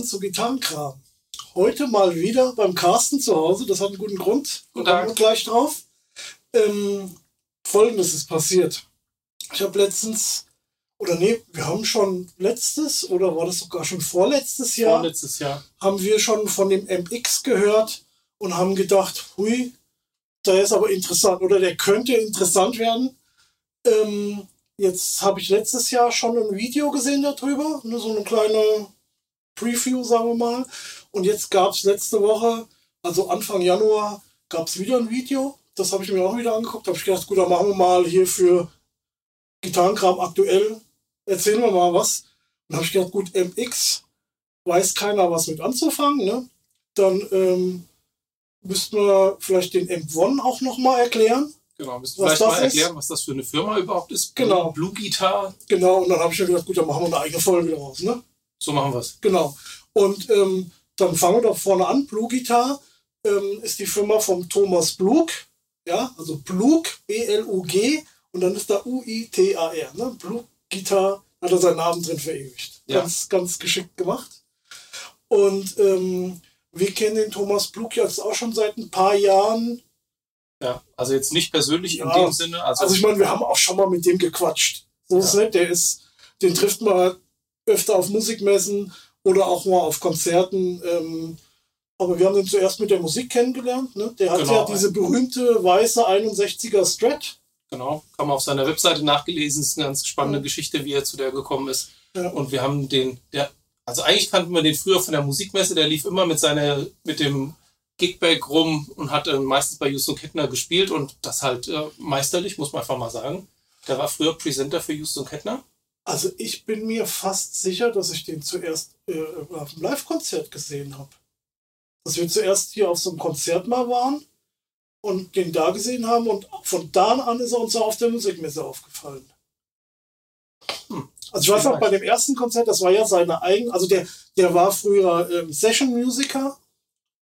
willkommen zu Gitarrenkram. Heute mal wieder beim Carsten zu Hause. Das hat einen guten Grund. Guten kommen Tag. wir gleich drauf. Ähm, Folgendes ist passiert. Ich habe letztens, oder nee, wir haben schon letztes, oder war das sogar schon vorletztes Jahr, Vorletztes Jahr. haben wir schon von dem MX gehört und haben gedacht, hui, der ist aber interessant, oder der könnte interessant werden. Ähm, jetzt habe ich letztes Jahr schon ein Video gesehen darüber, nur so eine kleine Preview, sagen wir mal. Und jetzt gab es letzte Woche, also Anfang Januar, gab es wieder ein Video. Das habe ich mir auch wieder angeguckt. Da habe ich gedacht, gut, dann machen wir mal hier für Gitarrenkram aktuell. Erzählen wir mal was. Dann habe ich gedacht, gut, MX, weiß keiner was mit anzufangen. Ne? Dann ähm, müssten wir vielleicht den M1 auch nochmal erklären. Genau, müssen vielleicht mal ist? erklären, was das für eine Firma überhaupt ist. Genau. Blue Guitar, Genau, und dann habe ich mir gedacht, gut, dann machen wir eine eigene Folge daraus. Ne? So machen wir es. Genau. Und ähm, dann fangen wir doch vorne an. Blue Guitar ähm, ist die Firma vom Thomas Blug. Ja, also Blug, B-L-U-G und dann ist da U-I-T-A-R. Ne? Blug Guitar hat er seinen Namen drin verewigt. Ja. Ganz, ganz geschickt gemacht. Und ähm, wir kennen den Thomas Blug jetzt auch schon seit ein paar Jahren. Ja, also jetzt nicht persönlich Ja. in dem Sinne. Also, Also ich meine, wir haben auch schon mal mit dem gequatscht. So ist es nicht. Der ist, den trifft man öfter auf Musikmessen oder auch mal auf Konzerten. Ähm, aber wir haben den zuerst mit der Musik kennengelernt. Ne? Der hat Genau. ja diese berühmte weiße 61er Strat. genau, kann man auf seiner Webseite nachgelesen. ist eine ganz spannende Ja. Geschichte, wie er zu der gekommen ist. Ja. Und wir haben den, der, also eigentlich kannten wir den früher von der Musikmesse, der lief immer mit seiner, mit dem Gigbag rum und hat äh, meistens bei Houston Kettner gespielt und das halt äh, meisterlich, muss man einfach mal sagen. Der war früher Presenter für Houston Kettner. Also ich bin mir fast sicher, dass ich den zuerst äh, auf einem Live-Konzert gesehen habe. Dass wir zuerst hier auf so einem Konzert mal waren und den da gesehen haben und von da an ist er uns auch auf der Musikmesse aufgefallen. Hm. Also ich weiß noch, bei dem ersten Konzert, das war ja seine eigen, also der, der war früher ähm, Session-Musiker,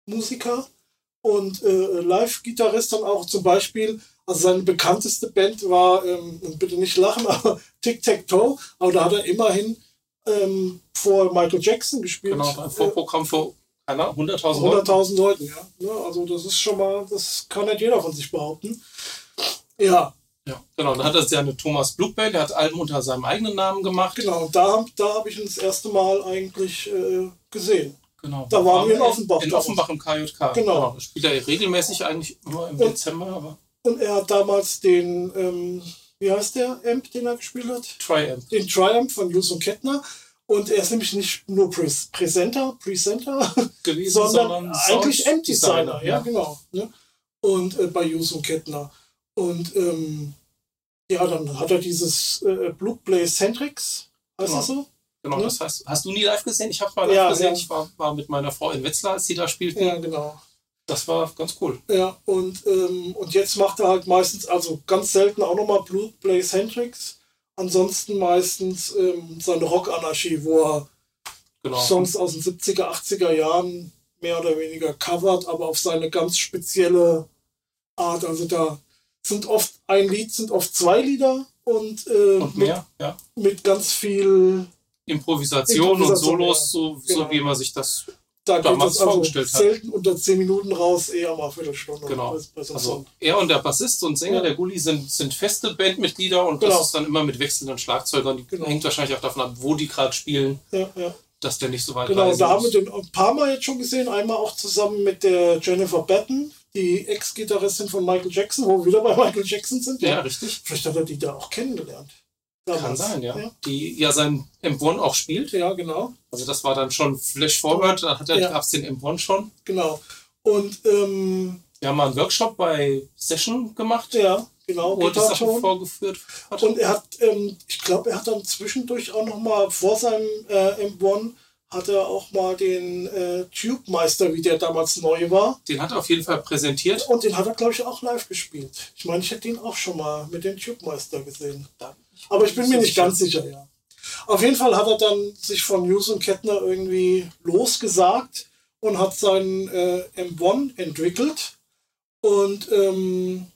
Musiker und äh, Live-Gitarrist dann auch zum Beispiel, also seine bekannteste Band war, ähm, bitte nicht lachen, aber Tic Tac Toe, aber da hat er immerhin ähm, vor Michael Jackson gespielt. Genau, Äh, Vorprogramm vor keiner 100.000 Leuten. 100.000 Leuten, ja. ja. Also das ist schon mal, das kann nicht jeder von sich behaupten. Ja, Ja, genau. Dann hat er ja eine Thomas Blutband, der hat Alben unter seinem eigenen Namen gemacht. genau. Und da, da habe ich ihn das erste Mal eigentlich äh, gesehen. Genau. Da waren wir in Offenbach In. Offenbach im KJK. Genau. Da spielt er regelmäßig eigentlich immer im Und- Dezember, aber Und er hat damals den, ähm, wie heißt der Amp, den er gespielt hat? Triumph. Den Triumph von Houston Kettner. Und er ist nämlich nicht nur Pres Presenter, Presenter, gewesen, sondern, eigentlich Sound Enddesigner, ja, genau. Ne? Und äh, bei Houston Kettner. Und ähm, ja, dann hat er dieses äh, Blue Blaze Centrix, heißt Genau. das so? Genau, Ne? das heißt, hast du nie live gesehen? Ich habe mal live Ja, gesehen. ja. Ich war, war mit meiner Frau in Wetzlar, als die da spielten. Ja, genau. Das war ganz cool. Ja, und, ähm, und jetzt macht er halt meistens, also ganz selten auch nochmal Blue Blaze Hendrix. Ansonsten meistens ähm, seine Rock-Anarchie, wo er Genau. Songs aus den 70er, 80er Jahren mehr oder weniger covert, aber auf seine ganz spezielle Art. Also da sind oft ein Lied, sind oft zwei Lieder und, äh, Und mehr, ja. Mit, mit ganz viel, Improvisation, und Improvisation, Solos, ja. so, Genau. so wie man sich das. Da geht es also selten unter 10 Minuten raus, eher mal eine Viertelstunde. Genau. So Also er und der Bassist und Sänger, Ja. der Gulli, sind, sind feste Bandmitglieder und Genau. das ist dann immer mit wechselnden Schlagzeugern. Die Genau. hängt wahrscheinlich auch davon ab, wo die gerade spielen, Ja, ja. dass der nicht so weit Genau, da haben wir den ein paar Mal jetzt schon gesehen. Einmal auch zusammen mit der Jennifer Batten, die Ex-Gitarristin von Michael Jackson, wo wir wieder bei Michael Jackson sind. Ja, richtig. Vielleicht hat er die da auch kennengelernt. Kann Damals. sein, ja. ja. Die ja sein M1 auch spielt. Ja, genau. Also das war dann schon Flash Forward, da hat er Ja. gab's den M1 schon. Genau. Und ähm, Wir haben mal einen Workshop bei Session gemacht, ja, genau, wo er Sachen Gitarton. vorgeführt hat. Und er hat, ähm, ich glaube, er hat dann zwischendurch auch noch mal vor seinem äh, M1 hat er auch mal den äh, Tube Meister, wie der damals neu war. Den hat er auf jeden Fall präsentiert. Und den hat er, glaube ich, auch live gespielt. Ich meine, ich hätte ihn auch schon mal mit dem Tube Meister gesehen. Aber ich bin mir nicht ganz sicher, ja. Auf jeden Fall hat er dann sich von Hughes und Kettner irgendwie losgesagt und hat seinen äh, M1 entwickelt. Und ähm,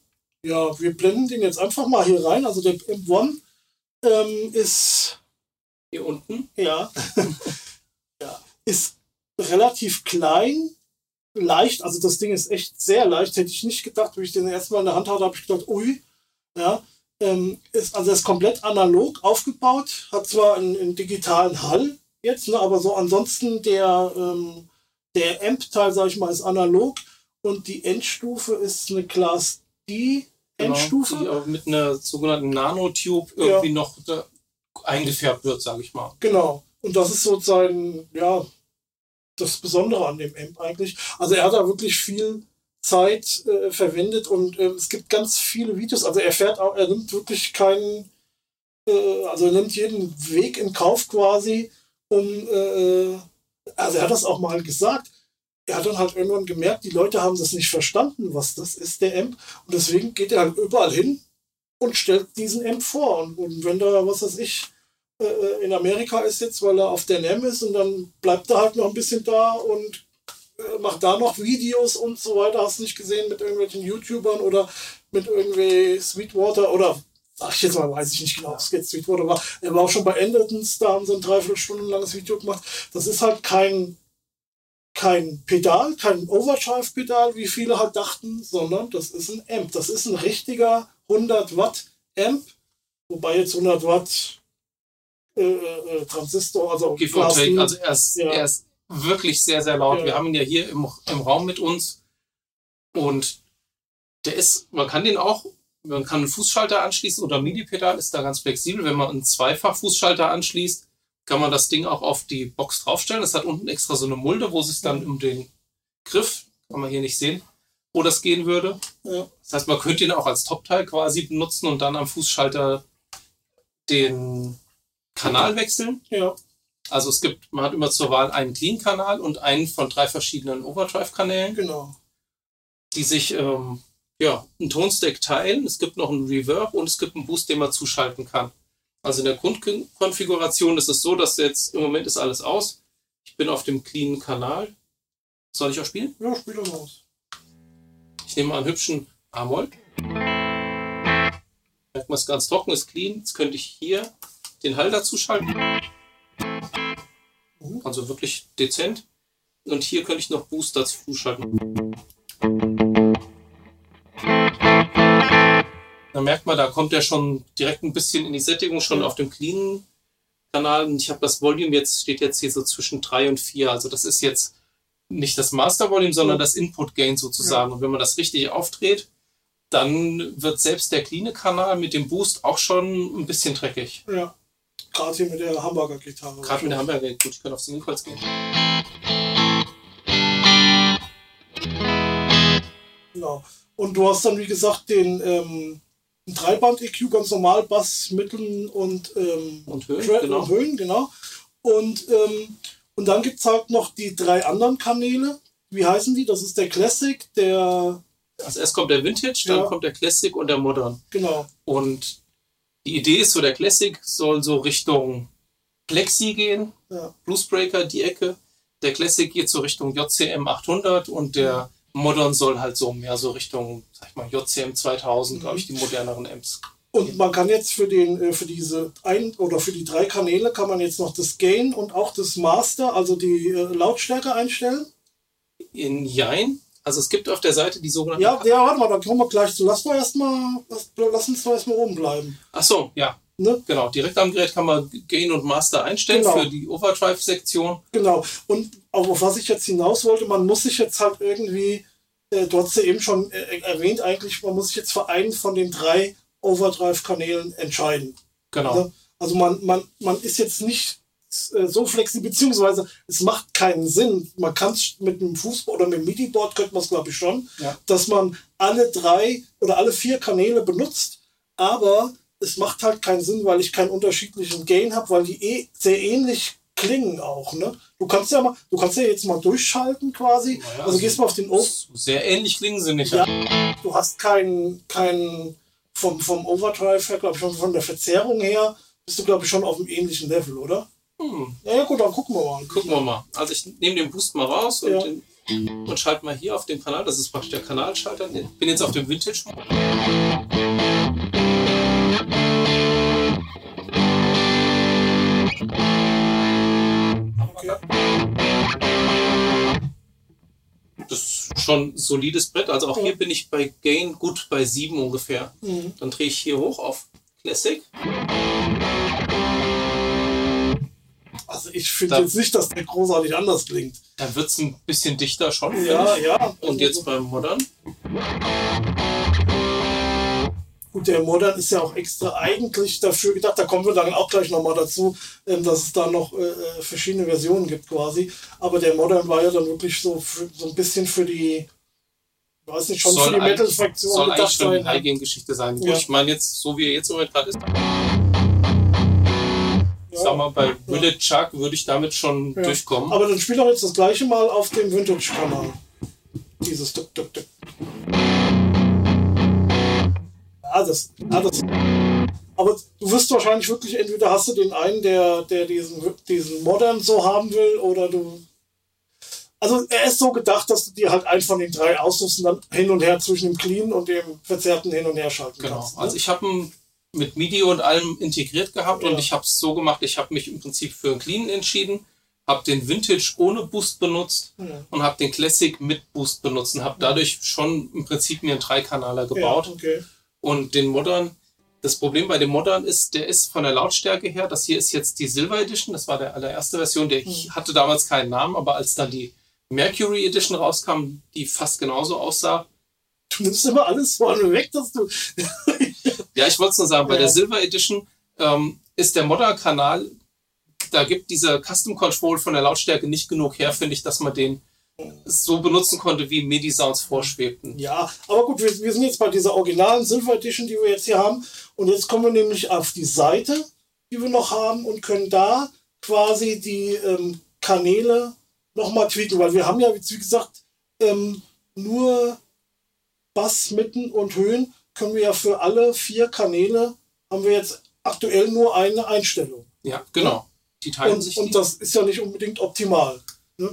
ja, wir blenden den jetzt einfach mal hier rein. Also der M1 ähm, ist, Hier unten. ja, ja, ist relativ klein, leicht, also das Ding ist echt sehr leicht, hätte ich nicht gedacht, wie ich den erstmal in der Hand hatte, habe ich gedacht, ui, ja, ähm, ist, also ist komplett analog aufgebaut, hat zwar einen, einen digitalen Hall jetzt, ne, aber so ansonsten der, ähm, der Amp-Teil, sag ich mal, ist analog und die Endstufe ist eine Class D Genau, Endstufe. die auch mit einer sogenannten Nanotube irgendwie Ja. noch da eingefärbt wird, sage ich mal. Genau. Und das ist sozusagen, ja, das Besondere an dem Amp eigentlich. Also er hat da wirklich viel Zeit äh, verwendet und äh, es gibt ganz viele Videos. Also er fährt auch, er nimmt wirklich keinen, äh, also er nimmt jeden Weg in Kauf quasi, um, äh, also er hat das auch mal gesagt. Er hat dann halt irgendwann gemerkt, die Leute haben das nicht verstanden, was das ist, der Amp. Und deswegen geht er halt überall hin und stellt diesen Amp vor. Und, und wenn da, was weiß ich, äh, in Amerika ist jetzt, weil er auf der NEM ist und dann bleibt er halt noch ein bisschen da und äh, macht da noch Videos und so weiter. Hast du nicht gesehen mit irgendwelchen YouTubern oder mit irgendwie Sweetwater oder sag ich jetzt mal, weiß ich nicht genau, was jetzt Sweetwater war. Er war auch schon bei Endertons, da haben sie ein dreiviertel Stunden langes Video gemacht. Das ist halt kein kein Pedal, kein Overdrive-Pedal, wie viele halt dachten, sondern das ist ein Amp. Das ist ein richtiger 100 Watt Amp, wobei jetzt 100 Watt äh, äh, Transistor, also Give take. Also er ist, Ja. er ist wirklich sehr, sehr laut. Ja. Wir haben ihn ja hier im, im Raum mit uns. Und der ist, man kann den auch, man kann einen Fußschalter anschließen oder MIDI-Pedal ist da ganz flexibel. Wenn man einen Zweifach-Fußschalter anschließt, kann man das Ding auch auf die Box draufstellen. Es hat unten extra so eine Mulde, wo es dann um den Griff, kann man hier nicht sehen, wo das gehen würde. Ja. Das heißt, man könnte ihn auch als Topteil quasi benutzen und dann am Fußschalter den Kanal wechseln. ja, Also es gibt, man hat immer zur Wahl einen Clean-Kanal und einen von drei verschiedenen Overdrive-Kanälen, genau. die sich ähm, ja, einen Tonstack teilen. Es gibt noch einen Reverb und es gibt einen Boost, den man zuschalten kann. Also in der Grundkonfiguration ist es so, dass jetzt im Moment ist alles aus. Ich bin auf dem clean Kanal. Soll ich auch spielen? Ja, spiel das aus. Ich nehme mal einen hübschen A-Moll. Merkt man es ganz trocken, ist clean. Jetzt könnte ich hier den Hall dazu schalten. Mhm. Also wirklich dezent. Und hier könnte ich noch Boost dazu schalten. Da merkt man, da kommt er schon direkt ein bisschen in die Sättigung, schon Ja. auf dem cleanen Kanal. Und ich habe das Volume jetzt, steht jetzt hier so zwischen 3 und 4. Also das ist jetzt nicht das Master Volume, sondern Ja. das Input Gain sozusagen. Und wenn man das richtig aufdreht, dann wird selbst der cleane Kanal mit dem Boost auch schon ein bisschen dreckig. Ja. Gerade hier mit der Hamburger-Gitarre. Gerade mit der Hamburger, gut, ich kann auf Coils gehen. Genau. Und du hast dann, wie gesagt, den ähm, Dreiband-EQ, ganz normal, Bass, Mitteln und, ähm, Und Höhen, Tra- genau. und Höhen, genau. Und, ähm, und dann gibt es halt noch die drei anderen Kanäle. Wie heißen die? Das ist der Classic, der, Also erst kommt der Vintage, dann Ja. kommt der Classic und der Modern. genau, Und die Idee ist so, der Classic soll so Richtung Plexi gehen, ja, Bluesbreaker, die Ecke. Der Classic geht so Richtung JCM 800 und der Modern soll halt so mehr so Richtung, sag ich mal, JCM 2000, glaube ich, die moderneren Amps. Und man kann jetzt für den, äh, für diese ein oder für die drei Kanäle kann man jetzt noch das Gain und auch das Master, also die äh, Lautstärke einstellen. In Jein, also es gibt auf der Seite die sogenannten. Ja, ja, warte mal, da kommen wir gleich zu. Lass mal erstmal, lass, lass uns mal erstmal oben bleiben. Ach so, ja, Ne? genau. Direkt am Gerät kann man Gain und Master einstellen Genau. für die Overdrive-Sektion. Genau. Und auf was ich jetzt hinaus wollte, man muss sich jetzt halt irgendwie, äh, du hast ja eben schon äh, erwähnt, eigentlich, man muss sich jetzt für einen von den drei Overdrive-Kanälen entscheiden. Genau. Also, also man, man, man ist jetzt nicht äh, so flexibel, beziehungsweise es macht keinen Sinn. Man kann es mit einem Fußball oder mit einem MIDI-Board, könnte man es glaube ich schon, Ja. dass man alle drei oder alle vier Kanäle benutzt, aber es macht halt keinen Sinn, weil ich keinen unterschiedlichen Gain habe, weil die eh sehr ähnlich klingen auch. Ne? Du kannst ja mal, du kannst ja jetzt mal durchschalten quasi. Naja, also also- gehst mal auf den O Sehr ähnlich klingen sie nicht. Ja. du hast keinen keinen vom, vom Overdrive her, glaube ich, von der Verzerrung her, bist du, glaube ich, schon auf einem ähnlichen Level, oder? Hm, Ja, ja, gut, dann gucken wir mal. gucken wir mal. Also ich nehme den Boost mal raus und, Ja. den, und schalte mal hier auf den Kanal. Das ist praktisch der Kanalschalter. Ich bin jetzt auf dem Vintage. Okay. schon solides Brett. Also auch Ja. hier bin ich bei Gain gut bei 7 ungefähr. Mhm. Dann drehe ich hier hoch auf Classic. Also ich finde Da- jetzt nicht, dass der großartig anders klingt. Dann wird es ein bisschen dichter schon. Ja, ich. ja. Und jetzt beim Modern. Gut, der Modern ist ja auch extra eigentlich dafür gedacht, da kommen wir dann auch gleich nochmal dazu, ähm, dass es da noch äh, äh, verschiedene Versionen gibt quasi. Aber der Modern war ja dann wirklich so, so ein bisschen für die, weiß nicht, schon für die Metal-Fraktion soll eigentlich gedacht schon eine sein. High-Gain-Geschichte sein. Ja. ich meine jetzt, so wie er jetzt im Moment gerade ist, Ja. sag mal, bei Bullet Chuck würde ich damit schon Ja. durchkommen. Aber dann spiel doch jetzt das gleiche mal auf dem Vintage-Kanal. Dieses Duck, Duck, Duck. Ja, das, ja, das. Aber du wirst wahrscheinlich wirklich, entweder hast du den einen, der, der diesen, diesen Modern so haben will, oder du. Also er ist so gedacht, dass du dir halt einen von den drei aussuchst und dann hin und her zwischen dem Clean und dem Verzerrten hin und her schalten Genau. kannst. ne? Also ich habe ihn mit MIDI und allem integriert gehabt Ja. und ich habe es so gemacht, ich habe mich im Prinzip für einen Clean entschieden, habe den Vintage ohne Boost benutzt Ja. und habe den Classic mit Boost benutzt und habe dadurch schon im Prinzip mir einen Dreikanaler gebaut. Ja, okay. Und den Modern, das Problem bei dem Modern ist, der ist von der Lautstärke her, das hier ist jetzt die Silver Edition, das war der allererste Version, der Mhm. hatte damals keinen Namen, aber als dann die Mercury Edition rauskam, die fast genauso aussah, Du nimmst immer alles vorne weg, dass du. Ja, ich wollte es nur sagen, bei Ja. der Silver Edition ähm, ist der Modern-Kanal, da gibt dieser Custom Control von der Lautstärke nicht genug her, finde ich, dass man den so benutzen konnte, wie MIDI-Sounds vorschwebten. Ja, aber gut, wir, wir sind jetzt bei dieser originalen Silver Edition, die wir jetzt hier haben. Und jetzt kommen wir nämlich auf die Seite, die wir noch haben und können da quasi die ähm, Kanäle nochmal tweaken, weil wir haben ja, wie gesagt, ähm, nur Bass, Mitten und Höhen können wir ja für alle vier Kanäle haben wir jetzt aktuell nur eine Einstellung. Ja, genau. Die teilen Und, sich und die. das ist ja nicht unbedingt optimal. Ne?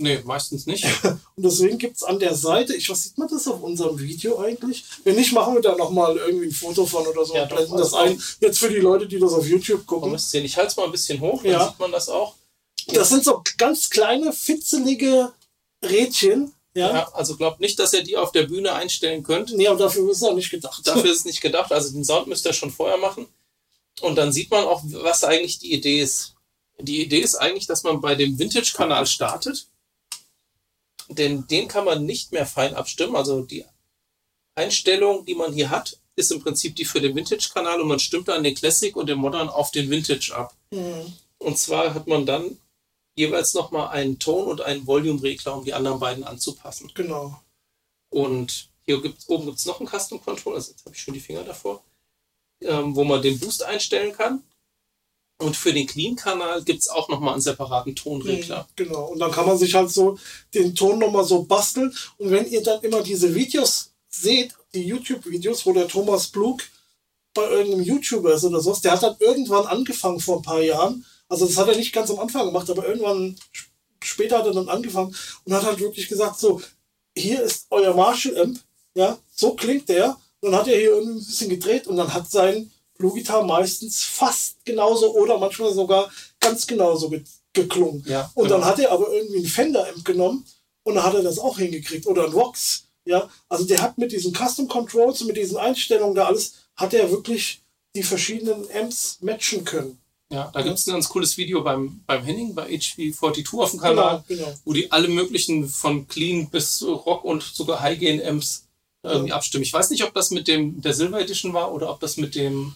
nee, meistens nicht. Und deswegen gibt es an der Seite, ich was sieht man das auf unserem Video eigentlich? Wenn nicht, machen wir da nochmal irgendwie ein Foto von oder so Ja, und doch, blenden das ein. Jetzt für die Leute, die das auf YouTube gucken. sehen, ich halte es mal ein bisschen hoch, dann Ja. sieht man das auch. Das sind so ganz kleine, fitzelige Rädchen. Ja. Ja, also glaubt nicht, dass ihr die auf der Bühne einstellen könnt. Nee, aber dafür ist es auch nicht gedacht. Dafür ist es nicht gedacht. Also den Sound müsst ihr schon vorher machen. Und dann sieht man auch, was eigentlich die Idee ist. Die Idee ist eigentlich, dass man bei dem Vintage-Kanal startet. Denn den kann man nicht mehr fein abstimmen. Also die Einstellung, die man hier hat, ist im Prinzip die für den Vintage-Kanal und man stimmt dann den Classic und den Modern auf den Vintage ab. Mhm. Und zwar hat man dann jeweils nochmal einen Ton und einen Volume-Regler, um die anderen beiden anzupassen. Genau. Und hier gibt's, oben gibt es noch einen Custom Control, also jetzt habe ich schon die Finger davor, ähm, wo man den Boost einstellen kann. Und für den Clean-Kanal gibt es auch nochmal einen separaten Tonregler. Mhm, Genau. Und dann kann man sich halt so den Ton nochmal so basteln. Und wenn ihr dann immer diese Videos seht, die YouTube-Videos, wo der Thomas Blug bei irgendeinem YouTuber ist oder sowas, der hat dann irgendwann angefangen vor ein paar Jahren. Also das hat er nicht ganz am Anfang gemacht, aber irgendwann sp- später hat er dann angefangen und hat halt wirklich gesagt, so, hier ist euer Marshall-Amp, ja, so klingt der. Und dann hat er hier irgendwie ein bisschen gedreht und dann hat sein Blue-Gitarre meistens fast genauso oder manchmal sogar ganz genauso ge geklungen. Ja, Und dann genau. hat er aber irgendwie ein Fender-Amp genommen und dann hat er das auch hingekriegt. Oder ein Vox. Ja, also der hat mit diesen Custom Controls und mit diesen Einstellungen da alles, hat er wirklich die verschiedenen Amps matchen können. Ja, da gibt es ein ganz cooles Video beim, beim Henning bei HV42 auf dem Kanal, Genau, genau. wo die alle möglichen von Clean bis Rock und sogar High-Gain-Amps irgendwie abstimmen. Ich weiß nicht, ob das mit dem der Silver Edition war oder ob das mit dem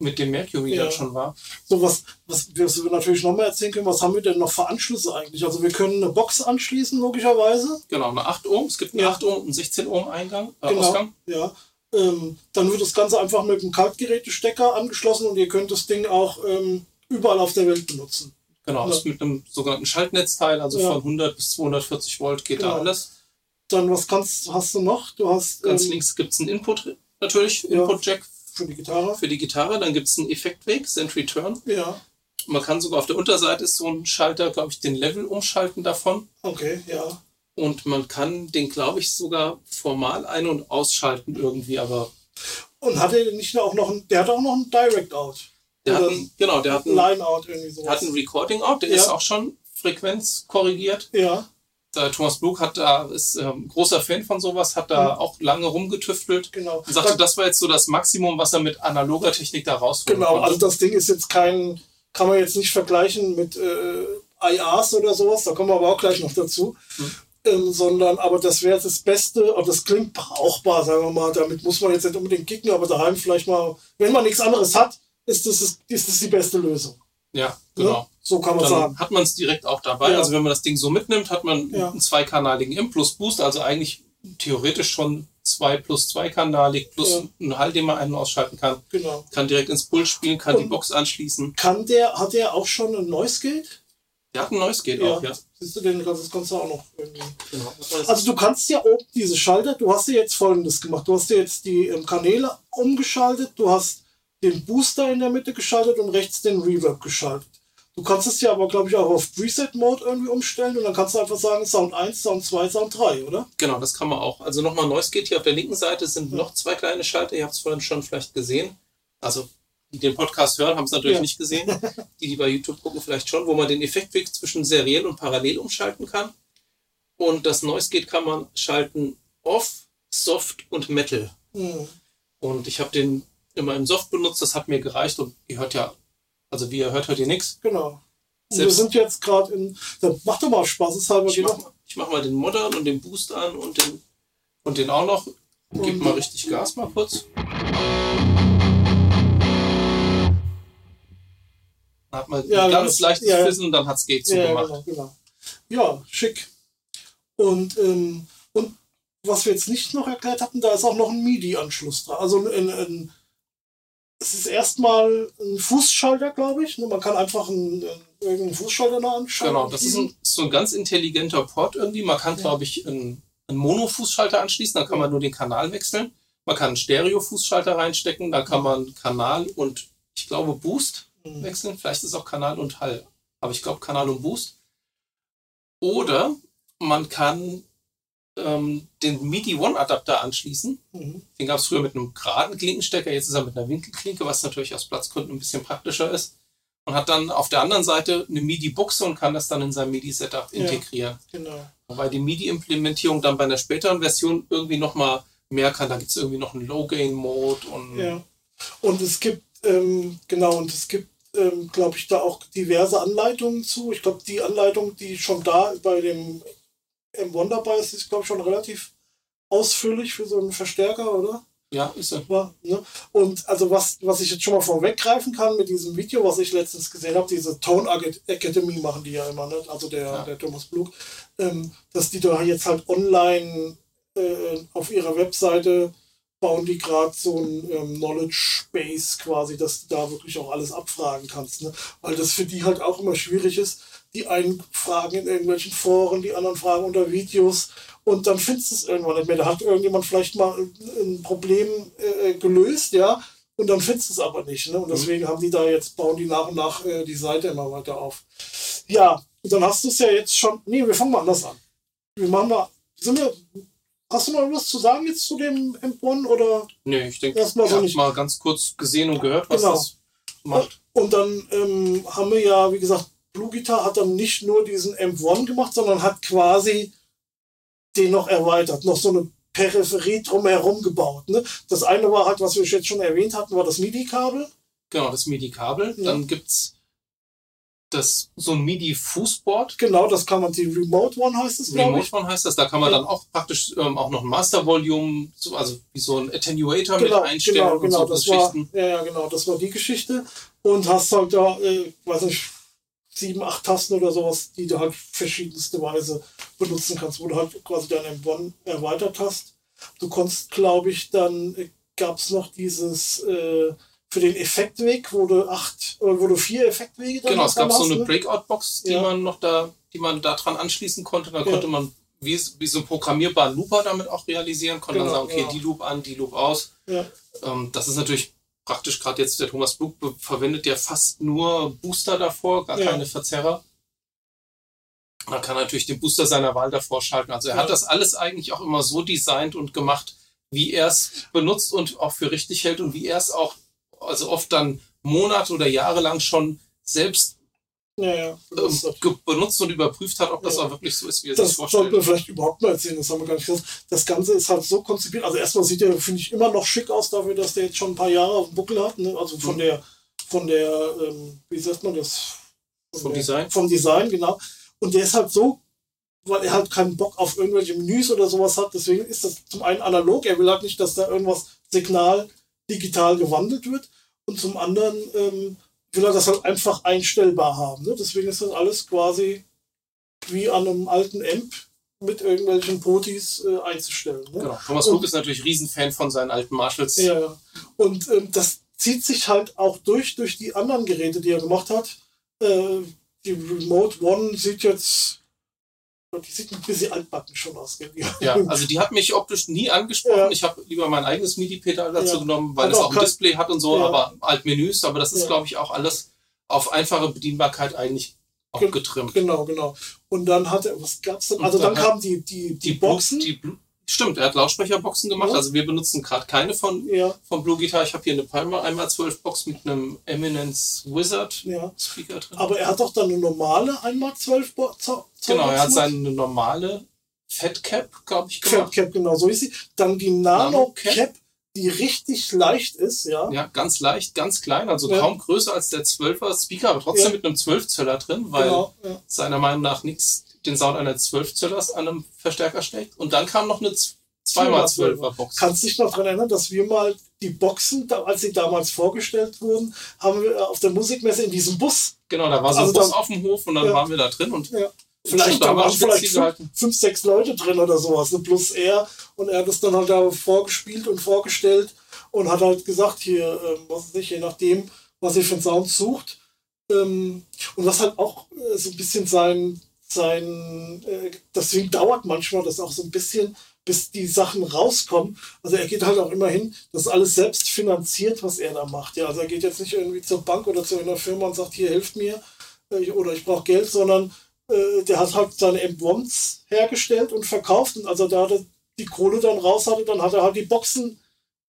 mit dem Mercury Ja. dann schon war. So, was, was, was wir natürlich nochmal erzählen können, was haben wir denn noch für Anschlüsse eigentlich? Also wir können eine Box anschließen, logischerweise. Genau, eine 8 Ohm. Es gibt einen Ja. 8 Ohm und einen 16 Ohm Eingang, äh, Genau. Ausgang. Ja. Ähm, dann wird das Ganze einfach mit einem Kaltgerätestecker angeschlossen und ihr könnt das Ding auch ähm, überall auf der Welt benutzen. Genau, Ja. mit einem sogenannten Schaltnetzteil, also Ja. von 100 bis 240 Volt geht da Genau. alles. Dann, was kannst, hast du noch? Du hast Ganz ähm, links gibt es einen Input, natürlich, Ja. Input-Jack für die Gitarre. für die Gitarre. Dann gibt es einen Effektweg, Send Return. Ja, Man kann sogar auf der Unterseite ist so ein Schalter, glaube ich, den Level umschalten davon. okay, ja. Und man kann den, glaube ich, sogar formal ein- und ausschalten irgendwie, aber Und hat er nicht auch noch ein, der hat auch noch ein Direct Out. der hat einen, genau, der hat einen, Line Out irgendwie der hat einen Recording Out, der Ja. ist auch schon Frequenz korrigiert. Ja, der Thomas Blug hat da, ist ähm, großer Fan von sowas, hat da Mhm. auch lange rumgetüftelt Genau. und sagte, das war jetzt so das Maximum, was er mit analoger Technik da rausholen Genau, konnte. also das Ding ist jetzt kein, kann man jetzt nicht vergleichen mit äh, IAs oder sowas, da kommen wir aber auch gleich noch dazu. Hm. Ähm, sondern, aber das wäre das Beste, aber das klingt brauchbar, sagen wir mal. Damit muss man jetzt nicht unbedingt kicken, aber daheim vielleicht mal, wenn man nichts anderes hat, ist das, ist das die beste Lösung. ja, Ne? genau. So kann man Dann sagen. hat man es direkt auch dabei. Ja. Also wenn man das Ding so mitnimmt, hat man Ja. einen zweikanaligen M plus Boost, also eigentlich theoretisch schon zwei plus zweikanalig plus Ja. einen Hall, den man ein- und ausschalten kann. Genau. Kann direkt ins Pult spielen, kann die Und- Box anschließen. Kann der, hat der auch schon ein Noise Gate? Der hat ein neues Gate auch, ja. Siehst du den, das kannst du auch noch irgendwie. Genau. Also du kannst ja oben diese Schalter, du hast dir jetzt folgendes gemacht. Du hast dir jetzt die ähm, Kanäle umgeschaltet, du hast den Booster in der Mitte geschaltet und rechts den Reverb geschaltet. Du kannst es ja aber, glaube ich, auch auf Preset-Mode irgendwie umstellen und dann kannst du einfach sagen Sound 1, Sound 2, Sound 3, oder? Genau, das kann man auch. Also nochmal Noise Gate hier auf der linken Seite sind Ja. noch zwei kleine Schalter. Ihr habt es vorhin schon vielleicht gesehen. Also die den Podcast hören, haben es natürlich Ja. nicht gesehen. Die, die bei YouTube gucken, vielleicht schon, wo man den Effektweg zwischen seriell und parallel umschalten kann. Und das Noise Gate kann man schalten Off, Soft und Metal. Hm. Und ich habe den immer im Soft benutzt, das hat mir gereicht und ihr hört ja, also wie ihr hört, hört ihr nichts. Genau. Und wir Selbst- sind jetzt gerade in. Dann mach doch mal Spaß, ist halber Ich geh mach, ich mach mal den Modern und den Boost an und den, und den auch noch. Gib mal richtig Gas mal kurz. Hat man Ja, ein ganz das- leichtes ja, ja. Fissen und dann hat's Gate Ja, zugemacht. genau, genau. Ja, schick. Und, ähm, und was wir jetzt nicht noch erklärt hatten, da ist auch noch ein MIDI-Anschluss dran. Also ein, ein, es ist erstmal ein Fußschalter, glaube ich. Ne, Man kann einfach einen, einen, Fußschalter da anschalten. Genau, das ist ein, so ein ganz intelligenter Port irgendwie. Man kann, Ja. glaube ich, einen, einen Mono-Fußschalter anschließen, dann kann man nur den Kanal wechseln. Man kann einen Stereo-Fußschalter reinstecken, dann kann man Kanal und ich glaube Boost. Wechseln. Vielleicht ist auch Kanal und Hall. Aber ich glaube Kanal und Boost. Oder man kann ähm, den MIDI One-Adapter anschließen. Mhm. Den gab es früher mit einem geraden Klinkenstecker, jetzt ist er mit einer Winkelklinke, was natürlich aus Platzgründen ein bisschen praktischer ist. Und hat dann auf der anderen Seite eine MIDI-Buchse und kann das dann in sein MIDI-Setup Ja. integrieren. Genau. Wobei die MIDI-Implementierung dann bei einer späteren Version irgendwie nochmal mehr kann. Da gibt es irgendwie noch einen Low-Gain-Mode und Ja. Und es gibt, ähm, genau, und es gibt, ähm, glaube ich, da auch diverse Anleitungen zu. Ich glaube, die Anleitung, die schon da bei dem M1 dabei ist, ist, glaube ich, schon relativ ausführlich für so einen Verstärker, oder? ja, ist er. war. Ne? Und also was, was ich jetzt schon mal vorweggreifen kann mit diesem Video, was ich letztens gesehen habe, diese Tone Academy machen die ja immer, ne? also der, Ja. der Thomas Blug, ähm, dass die da jetzt halt online äh, auf ihrer Webseite bauen die gerade so ein ähm, Knowledge Base quasi, dass du da wirklich auch alles abfragen kannst. Ne? Weil das für die halt auch immer schwierig ist. Die einen fragen in irgendwelchen Foren, die anderen fragen unter Videos und dann findest du es irgendwann nicht mehr. Da hat irgendjemand vielleicht mal ein, ein Problem äh, gelöst, ja, und dann findest du es aber nicht. Ne? Und deswegen haben die da jetzt, bauen die nach und nach äh, die Seite immer weiter auf. Ja, und dann hast du es ja jetzt schon. Nee, wir fangen mal anders an. Wir machen mal. Sind wir. Hast du noch was zu sagen jetzt zu dem M1 oder? Nee, ich denke, Erstmal ich so habe nicht. mal ganz kurz gesehen und gehört, was Genau. das macht. Und dann ähm, haben wir ja, wie gesagt, Blue Guitar hat dann nicht nur diesen M1 gemacht, sondern hat quasi den noch erweitert, noch so eine Peripherie drumherum gebaut. Ne? Das eine war halt, was wir jetzt schon erwähnt hatten, war das MIDI-Kabel. Genau, das MIDI-Kabel. Ja. Dann gibt's das, so ein MIDI-Fußboard. Genau, das kann man, die Remote One heißt es, glaube ich. Remote One heißt das. Da kann man Ja. dann auch praktisch ähm, auch noch ein Master Volume, so, also wie so ein Attenuator Genau, mit einstellen genau, und genau, so das war, Geschichten. ja, ja, genau, das war die Geschichte. Und hast halt da, äh, weiß nicht, sieben, acht Tasten oder sowas, die du halt verschiedenste Weise benutzen kannst, wo du halt quasi deinen M1 erweitert hast. Du konntest, glaube ich, dann äh, gab es noch dieses äh, für den Effektweg, wo du acht oder wo du vier Effektwege dran Genau, es gab so eine ne? Breakout-Box, die Ja. man noch da, die man da dran anschließen konnte. Dann Ja. konnte man wie, wie so einen programmierbaren Looper damit auch realisieren, konnte Genau, dann sagen, okay, genau. die Loop an, die Loop aus. Ja, Ähm, das ist natürlich praktisch, gerade jetzt der Thomas be- verwendet ja fast nur Booster davor, gar Ja. keine Verzerrer. Man kann natürlich den Booster seiner Wahl davor schalten. Also er Ja. hat das alles eigentlich auch immer so designt und gemacht, wie er es benutzt und auch für richtig hält und wie er es auch, also oft dann Monate oder Jahre lang schon selbst Ja, ja. ähm, benutzt und überprüft hat, ob das ja. auch wirklich so ist, wie er das sich vorstellt. Das sollten wir vielleicht überhaupt mal erzählen, das haben wir gar nicht gesagt. Das Ganze ist halt so konzipiert. Also erstmal sieht der, finde ich, immer noch schick aus dafür, dass der jetzt schon ein paar Jahre auf dem Buckel hat. Ne? Also von mhm. der, von der, ähm, wie sagt man das? vom der, Design. Vom Design, genau. Und der ist halt so weil er halt keinen Bock auf irgendwelche Menüs oder sowas hat. Deswegen ist das zum einen analog. Er will halt nicht, dass da irgendwas Signal digital gewandelt wird. Und zum anderen ähm, will er das halt einfach einstellbar haben. Ne? Deswegen ist das alles quasi wie an einem alten Amp mit irgendwelchen Potis äh, einzustellen. Ne? Genau. Thomas Cook ist natürlich Riesenfan von seinen alten Marshalls. Ja, ja. Und ähm, das zieht sich halt auch durch, durch die anderen Geräte, die er gemacht hat. Äh, die Remote One sieht jetzt die sieht ein bisschen altbacken schon aus. Ja, also die hat mich optisch nie angesprochen. Ja. Ich habe lieber mein eigenes MIDI-Pedal dazu ja. genommen, weil es auch ein Display hat und so, ja. aber Altmenüs. Aber das ist, glaube ich, auch alles auf einfache Bedienbarkeit eigentlich auch getrimmt. Genau, genau. Und dann hat er, was gab's denn? Also dann, dann kamen die, die, die, die Boxen. Die, Stimmt, er hat Lautsprecherboxen gemacht. Ja. Also wir benutzen gerade keine von, ja. von Blue Guitar. Ich habe hier eine Palmer 1x12 Box mit einem Eminence Wizard ja. Speaker drin. Aber er hat doch dann eine normale 1x12 Box. Genau, er hat seine normale Fat Cap, glaube ich, gemacht. Fat Cap, genau, so ist sie. Dann die Nano, Cap, Cap, die richtig leicht ist, ja. Ja, ganz leicht, ganz klein, also kaum größer als der 12er Speaker, aber trotzdem mit einem 12 Zöller drin, weil genau, seiner Meinung nach nichts den Sound einer 12 Zöllers an einem Verstärker steckt. Und dann kam noch eine 2x12er Box. Kannst du dich noch daran erinnern, dass wir mal die Boxen, als sie damals vorgestellt wurden, haben wir auf der Musikmesse in diesem Bus. Genau, da war so ein also Bus auf dem Hof und dann ja. waren wir da drin und ja. Vielleicht da waren vielleicht fünf, fünf, sechs Leute drin oder sowas, ne? plus er. Und er hat es dann halt da vorgespielt und vorgestellt und hat halt gesagt, hier, ähm, was ich, je nachdem, was ihr für einen Sound sucht. Ähm, und was halt auch äh, so ein bisschen sein, sein, äh, deswegen dauert manchmal das auch so ein bisschen, bis die Sachen rauskommen. Also er geht halt auch immer hin, das ist alles selbst finanziert, was er da macht. Ja, also er geht jetzt nicht irgendwie zur Bank oder zu einer Firma und sagt, hier hilft mir äh, oder ich brauche Geld, sondern äh, der hat halt seine M1s hergestellt und verkauft und also da er die Kohle dann raus hatte, dann hat er halt die Boxen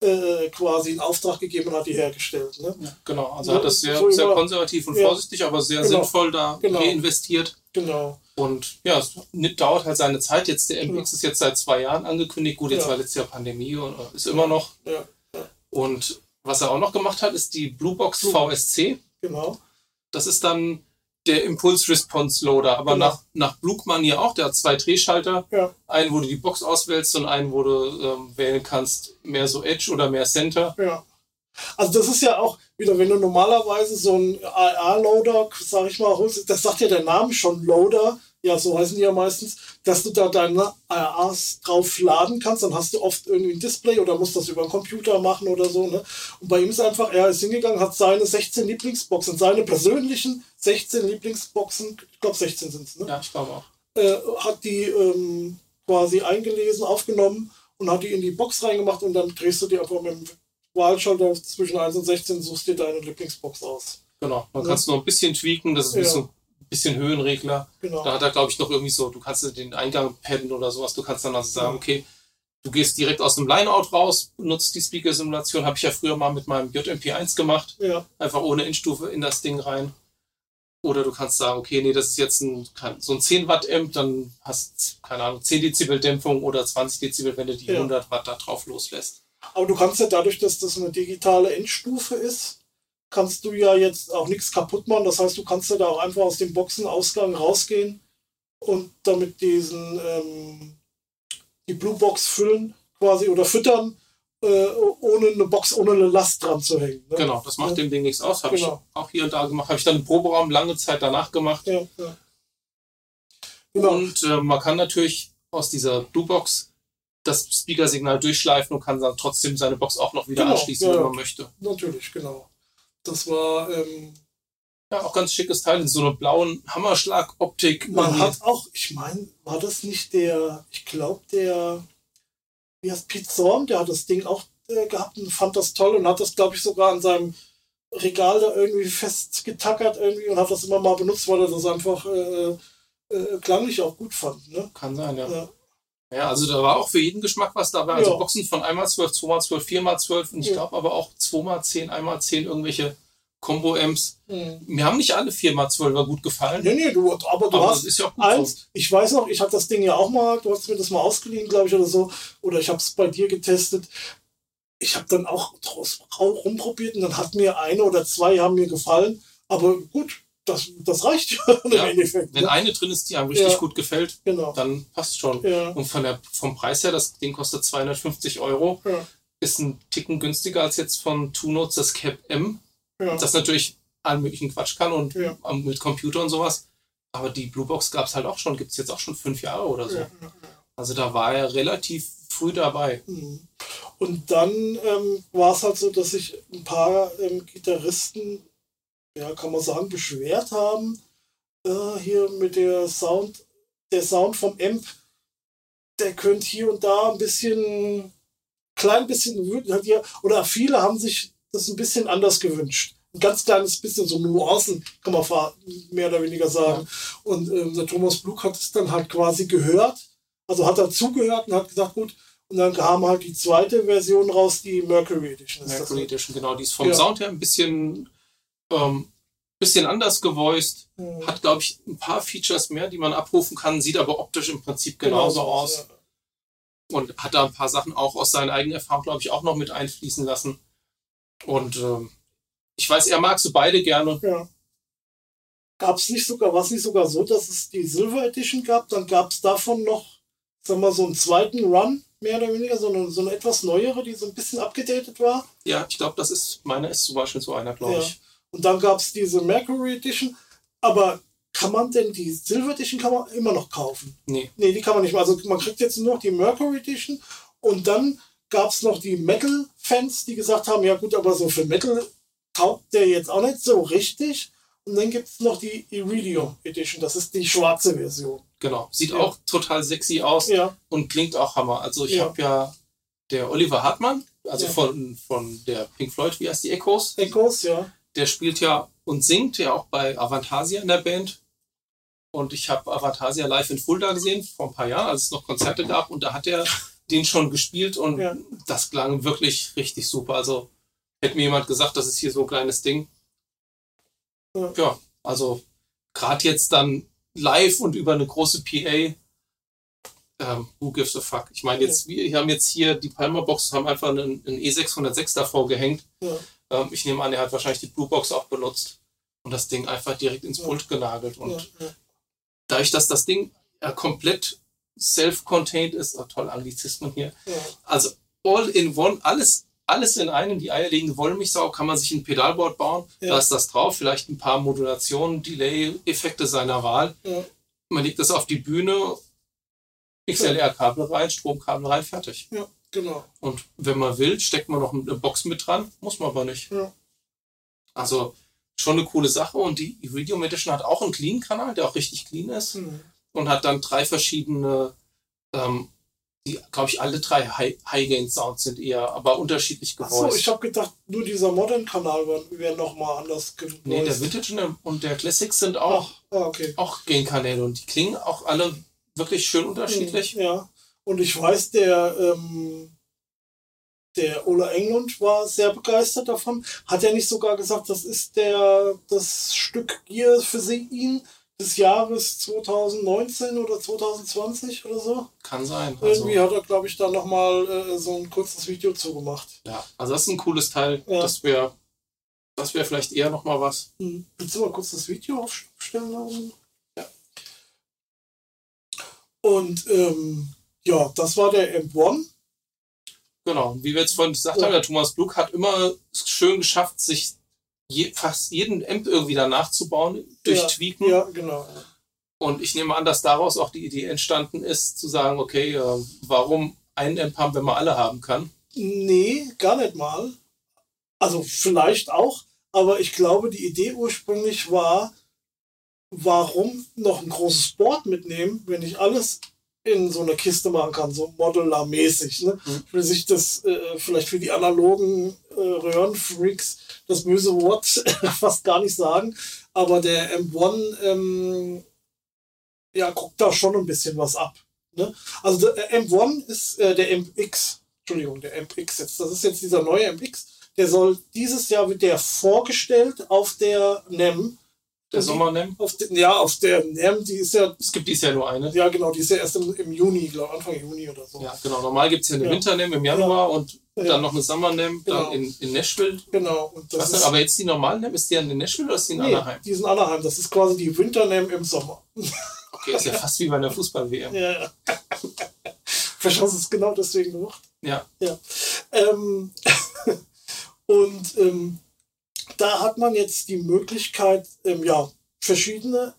äh, quasi in Auftrag gegeben und hat die hergestellt. Ne? Ja, genau, also ja, hat das sehr, so sehr konservativ und ja, vorsichtig, aber sehr genau, sinnvoll da genau, reinvestiert. Genau. Und ja, es dauert halt seine Zeit. Jetzt der MX ist jetzt seit zwei Jahren angekündigt. Gut, jetzt war letztes Jahr Pandemie und äh, ist immer noch. Und was er auch noch gemacht hat, ist die Bluebox VSC. Genau. Das ist dann der Impulse Response Loader, aber genau. nach, nach Blug-Manier auch. Der hat zwei Drehschalter. Ja. Einen, wo du die Box auswählst und einen, wo du ähm, wählen kannst, mehr so Edge oder mehr Center. Ja. Also das ist ja auch wieder, wenn du normalerweise so ein AR-Loader, sag ich mal, holst, das sagt ja der Name schon, Loader, ja, so heißen die ja meistens, dass du da deine ARs drauf laden kannst, dann hast du oft irgendwie ein Display oder musst das über einen Computer machen oder so. Ne? Und bei ihm ist einfach, er ist hingegangen, hat seine 16 Lieblingsboxen, seine persönlichen 16 Lieblingsboxen, ich glaube 16 sind es, ne? Ja, ich glaube auch. Äh, hat die ähm, quasi eingelesen, aufgenommen und hat die in die Box reingemacht und dann drehst du die einfach mit dem Wahlschalter zwischen 1 und 16, suchst dir deine Lieblingsbox aus. Genau, man ja. kannst noch ein bisschen tweaken, das ist ja. so bisschen Höhenregler. Genau. Da hat er, glaube ich, noch irgendwie so, du kannst den Eingang padden oder sowas. Du kannst dann also sagen, okay, du gehst direkt aus dem Lineout raus, nutzt die Speaker-Simulation. Habe ich ja früher mal mit meinem JMP1 gemacht. Ja. Einfach ohne Endstufe in das Ding rein. Oder du kannst sagen, okay, nee, das ist jetzt ein, so ein 10 Watt Amp, dann hast, keine Ahnung, 10 Dezibel Dämpfung oder 20 Dezibel, wenn du die ja. 100 Watt da drauf loslässt. Aber du kannst ja dadurch, dass das eine digitale Endstufe ist, kannst du ja jetzt auch nichts kaputt machen. Das heißt, du kannst ja da auch einfach aus dem Boxenausgang rausgehen und damit diesen ähm, die Blue Box füllen quasi oder füttern, äh, ohne eine Box, ohne eine Last dran zu hängen. Ne? Genau, das macht ja. dem Ding nichts aus. Habe genau. ich auch hier und da gemacht. Habe ich dann im Proberaum lange Zeit danach gemacht. Ja, ja. Genau. Und äh, man kann natürlich aus dieser Blue Box das Speaker-Signal durchschleifen und kann dann trotzdem seine Box auch noch wieder genau, anschließen, wenn man möchte. Natürlich, genau. Das war ähm, ja auch ganz schickes Teil in so einer blauen Hammerschlag-Optik. Man hat auch, ich meine, war das nicht der, ich glaube, der, wie heißt Pete Thorne, der hat das Ding auch äh, gehabt und fand das toll und hat das, glaube ich, sogar an seinem Regal da irgendwie festgetackert irgendwie und hat das immer mal benutzt, weil er das einfach äh, äh, klanglich auch gut fand. Ne? Kann sein, ja. ja. Ja, also da war auch für jeden Geschmack was dabei. Also ja. Boxen von 1x12, 2x12, 4x12 und ich ja. glaube aber auch 2x10, 1x10 irgendwelche Combo-Amps. Mhm. Mir haben nicht alle 4x12er gut gefallen. Nee, nee, du, aber du aber hast ja eins, so. ich weiß noch, ich hatte das Ding ja auch mal, du hast mir das mal ausgeliehen, glaube ich, oder so, oder ich habe es bei dir getestet. Ich habe dann auch draus rumprobiert und dann hat mir eine oder zwei haben mir gefallen, aber gut, das, das reicht ja, ja Endeffekt, Wenn ne? eine drin ist, die einem richtig gut gefällt, genau. dann passt schon. Und von der, vom Preis her, das Ding kostet 250 Euro, ist ein Ticken günstiger als jetzt von Two Notes das Cap M. Das natürlich allen möglichen Quatsch kann und mit Computer und sowas. Aber die Bluebox gab es halt auch schon, gibt es jetzt auch schon fünf Jahre oder so. Ja, also da war er relativ früh dabei. Mhm. Und dann ähm, war es halt so, dass sich ein paar ähm, Gitarristen, ja, kann man sagen, beschwert haben. Äh, hier mit der Sound, der Sound vom Amp, der könnte hier und da ein bisschen, klein bisschen, oder viele haben sich das ein bisschen anders gewünscht. Ein ganz kleines bisschen so Nuancen, kann man mehr oder weniger sagen. Und ähm, der Thomas Blug hat es dann halt quasi gehört, also hat er zugehört und hat gesagt, gut, und dann kam halt die zweite Version raus, die Mercury Edition. Mercury Edition, genau. Die ist vom ja. Sound her ein bisschen, ähm, bisschen anders gevoiced. Mhm. Hat, glaube ich, ein paar Features mehr, die man abrufen kann, sieht aber optisch im Prinzip genauso genau, aus. Ja. Und hat da ein paar Sachen auch aus seinen eigenen Erfahrungen, glaube ich, auch noch mit einfließen lassen. Und ähm, ich weiß, er mag sie beide gerne. Ja. Gab es nicht sogar, war es nicht sogar so, dass es die Silver Edition gab? Dann gab es davon noch, sagen wir mal, so einen zweiten Run, mehr oder weniger, so eine, so eine etwas neuere, die so ein bisschen abgedatet war. Ja, ich glaube, das ist, meine ist zum Beispiel so einer, glaube ja. ich. Und dann gab es diese Mercury Edition. Aber kann man denn die Silver Edition kann man immer noch kaufen? Nee. Nee, die kann man nicht mehr. Also man kriegt jetzt nur noch die Mercury Edition und dann gab es noch die Metal-Fans, die gesagt haben, ja gut, aber so für Metal taugt der jetzt auch nicht so richtig. Und dann gibt es noch die Iridium Edition, das ist die schwarze Version. Genau, sieht ja. auch total sexy aus ja. und klingt auch Hammer. Also ich ja. habe ja der Oliver Hartmann, also von, von der Pink Floyd, wie heißt die Echoes? Echoes, ja. Der spielt ja und singt ja auch bei Avantasia in der Band. Und ich habe Avantasia live in Fulda gesehen vor ein paar Jahren, als es noch Konzerte gab. Und da hat er den schon gespielt und ja. das klang wirklich richtig super. Also hätte mir jemand gesagt, das ist hier so ein kleines Ding. Ja, ja also gerade jetzt dann live und über eine große PA. Ähm, who gives a fuck? Ich meine, jetzt, wir haben jetzt hier die Palmer Box, haben einfach einen, einen E606 davor gehängt. Ja. Ähm, ich nehme an, er hat wahrscheinlich die Blue Box auch benutzt und das Ding einfach direkt ins Pult genagelt. Und dadurch, dass das Ding ja komplett self-contained ist. Oh, toll, Anglizismen hier. Ja. Also all in one, alles, alles in einem. Die eierlegende Wollmilchsau kann man sich ein Pedalboard bauen. Ja. Da ist das drauf. Vielleicht ein paar Modulationen, Delay-Effekte seiner Wahl. Ja. Man legt das auf die Bühne, XLR-Kabel rein, Stromkabel rein, fertig. Ja, genau. Und wenn man will, steckt man noch eine Box mit dran. Muss man aber nicht. Ja. Also schon eine coole Sache. Und die Iridium Edition hat auch einen Clean-Kanal, der auch richtig clean ist. Mhm und hat dann drei verschiedene, ähm, die, glaube ich, alle drei High-Gain-Sounds sind eher, aber unterschiedlich gevoiced. Achso, ich habe gedacht, nur dieser Modern-Kanal wäre nochmal anders gevoiced. Nee, der Vintage und der Classic sind auch, Ach, ah, okay. auch Gain-Kanäle und die klingen auch alle wirklich schön unterschiedlich. Hm, ja, und ich weiß, der, ähm, der Ola Englund war sehr begeistert davon. Hat er nicht sogar gesagt, das ist der, das Stück Gear für sie, ihn? des Jahres 2019 oder 2020 oder so. Kann sein. Also Irgendwie hat er, glaube ich, da nochmal äh, so ein kurzes Video zugemacht. Ja, also das ist ein cooles Teil. Ja. Das wäre das wär vielleicht eher nochmal was. Hm. Willst du mal kurz das Video aufstellen? Ja. Und ähm, ja, das war der M1. Genau, wie wir jetzt vorhin gesagt ja. haben, der Thomas Blug hat immer schön geschafft, sich je, fast jeden Amp irgendwie danach zu bauen, durch ja, Tweaken. Ja, genau. Und ich nehme an, dass daraus auch die Idee entstanden ist, zu sagen, okay, äh, warum einen Amp haben, wenn man alle haben kann? Nee, gar nicht mal. Also vielleicht auch, aber ich glaube, die Idee ursprünglich war, warum noch ein großes Board mitnehmen, wenn ich alles in so einer Kiste machen kann, so Modular-mäßig. Ne? Mhm. Will sich das äh, vielleicht für die analogen äh, Röhrenfreaks das böse Wort fast gar nicht sagen, aber der M1 ähm, ja, guckt da schon ein bisschen was ab. Ne? Also der M1 ist äh, der MX, Entschuldigung, der MX jetzt. Das ist jetzt dieser neue MX. Der soll dieses Jahr wird der vorgestellt auf der NEM. Der Sommer-NEM? Auf de, ja, auf der NEM, die ist ja. Es gibt dies Jahr nur eine. Ja, genau, die ist ja erst im, im Juni, glaube Anfang Juni oder so. Ja, genau. Normal gibt es ja eine ja. Winter-NEM im Januar ja. und ja. dann noch eine Sommer-NEM genau. in, in Nashville. Genau. Und das Was ist, aber jetzt die normalen NEM, ist die in Nashville oder ist die in nee, Anaheim? Die ist in Anaheim. Das ist quasi die Winter-NEM im Sommer. Okay, ist ja fast wie bei einer Fußball-WM. Ja, ja. Vielleicht hast du es genau deswegen gemacht. Ja. Ja. Ähm, und ähm, da hat man jetzt die Möglichkeit, ähm, ja, verschiedene,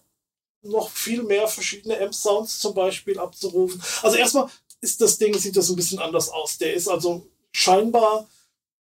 noch viel mehr verschiedene Amp-Sounds zum Beispiel abzurufen. Also erstmal ist das Ding, sieht das ein bisschen anders aus. Der ist also scheinbar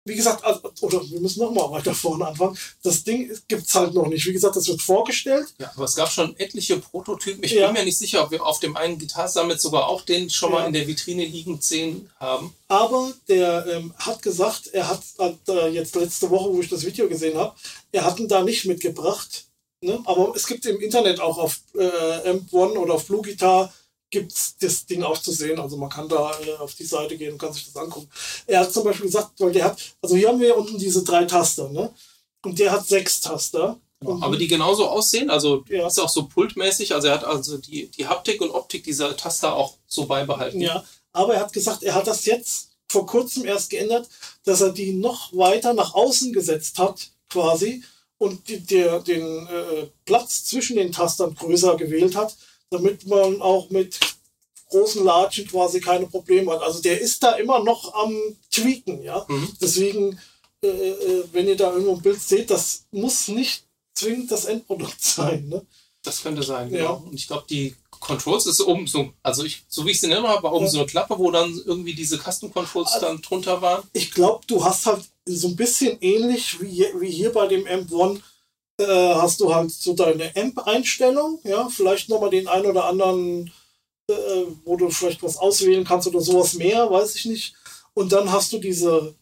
wie gesagt, also, oder wir müssen nochmal weiter vorne anfangen. Das Ding gibt es halt noch nicht. Wie gesagt, das wird vorgestellt. Ja, aber es gab schon etliche Prototypen. Ich ja. bin mir nicht sicher, ob wir auf dem einen Guitar Summit sogar auch den schon ja. mal in der Vitrine liegen sehen haben. Aber der ähm, hat gesagt, er hat, hat äh, jetzt letzte Woche, wo ich das Video gesehen habe, er hat ihn da nicht mitgebracht. Ne? Aber es gibt im Internet auch auf äh, M1 oder auf Blue Guitar gibt es das Ding auch zu sehen. Also man kann da äh, auf die Seite gehen und kann sich das angucken. Er hat zum Beispiel gesagt, weil der hat, also hier haben wir unten diese drei Taster, ne? Und der hat sechs Taster. Genau, aber die genauso aussehen, also ja. ist auch so pultmäßig, also er hat also die, die Haptik und Optik dieser Taster auch so beibehalten. Ja, aber er hat gesagt, er hat das jetzt vor kurzem erst geändert, dass er die noch weiter nach außen gesetzt hat, quasi, und die, der, den äh, Platz zwischen den Tastern größer gewählt hat, damit man auch mit großen Latschen quasi keine Probleme hat. Also der ist da immer noch am Tweaken, ja. Mhm. Deswegen, äh, äh, wenn ihr da irgendwo ein Bild seht, das muss nicht zwingend das Endprodukt sein. Ne? Das könnte sein, genau. Ja. Und ich glaube, die Controls ist oben so, also ich, so wie ich es in Erinnerung habe, war oben ja. so eine Klappe, wo dann irgendwie diese Custom Controls also, dann drunter waren. Ich glaube, du hast halt so ein bisschen ähnlich wie, wie hier bei dem M1 äh, hast du halt so deine Amp-Einstellung, ja, vielleicht nochmal den ein oder anderen, äh, wo du vielleicht was auswählen kannst oder sowas mehr, weiß ich nicht. Und dann hast du diese,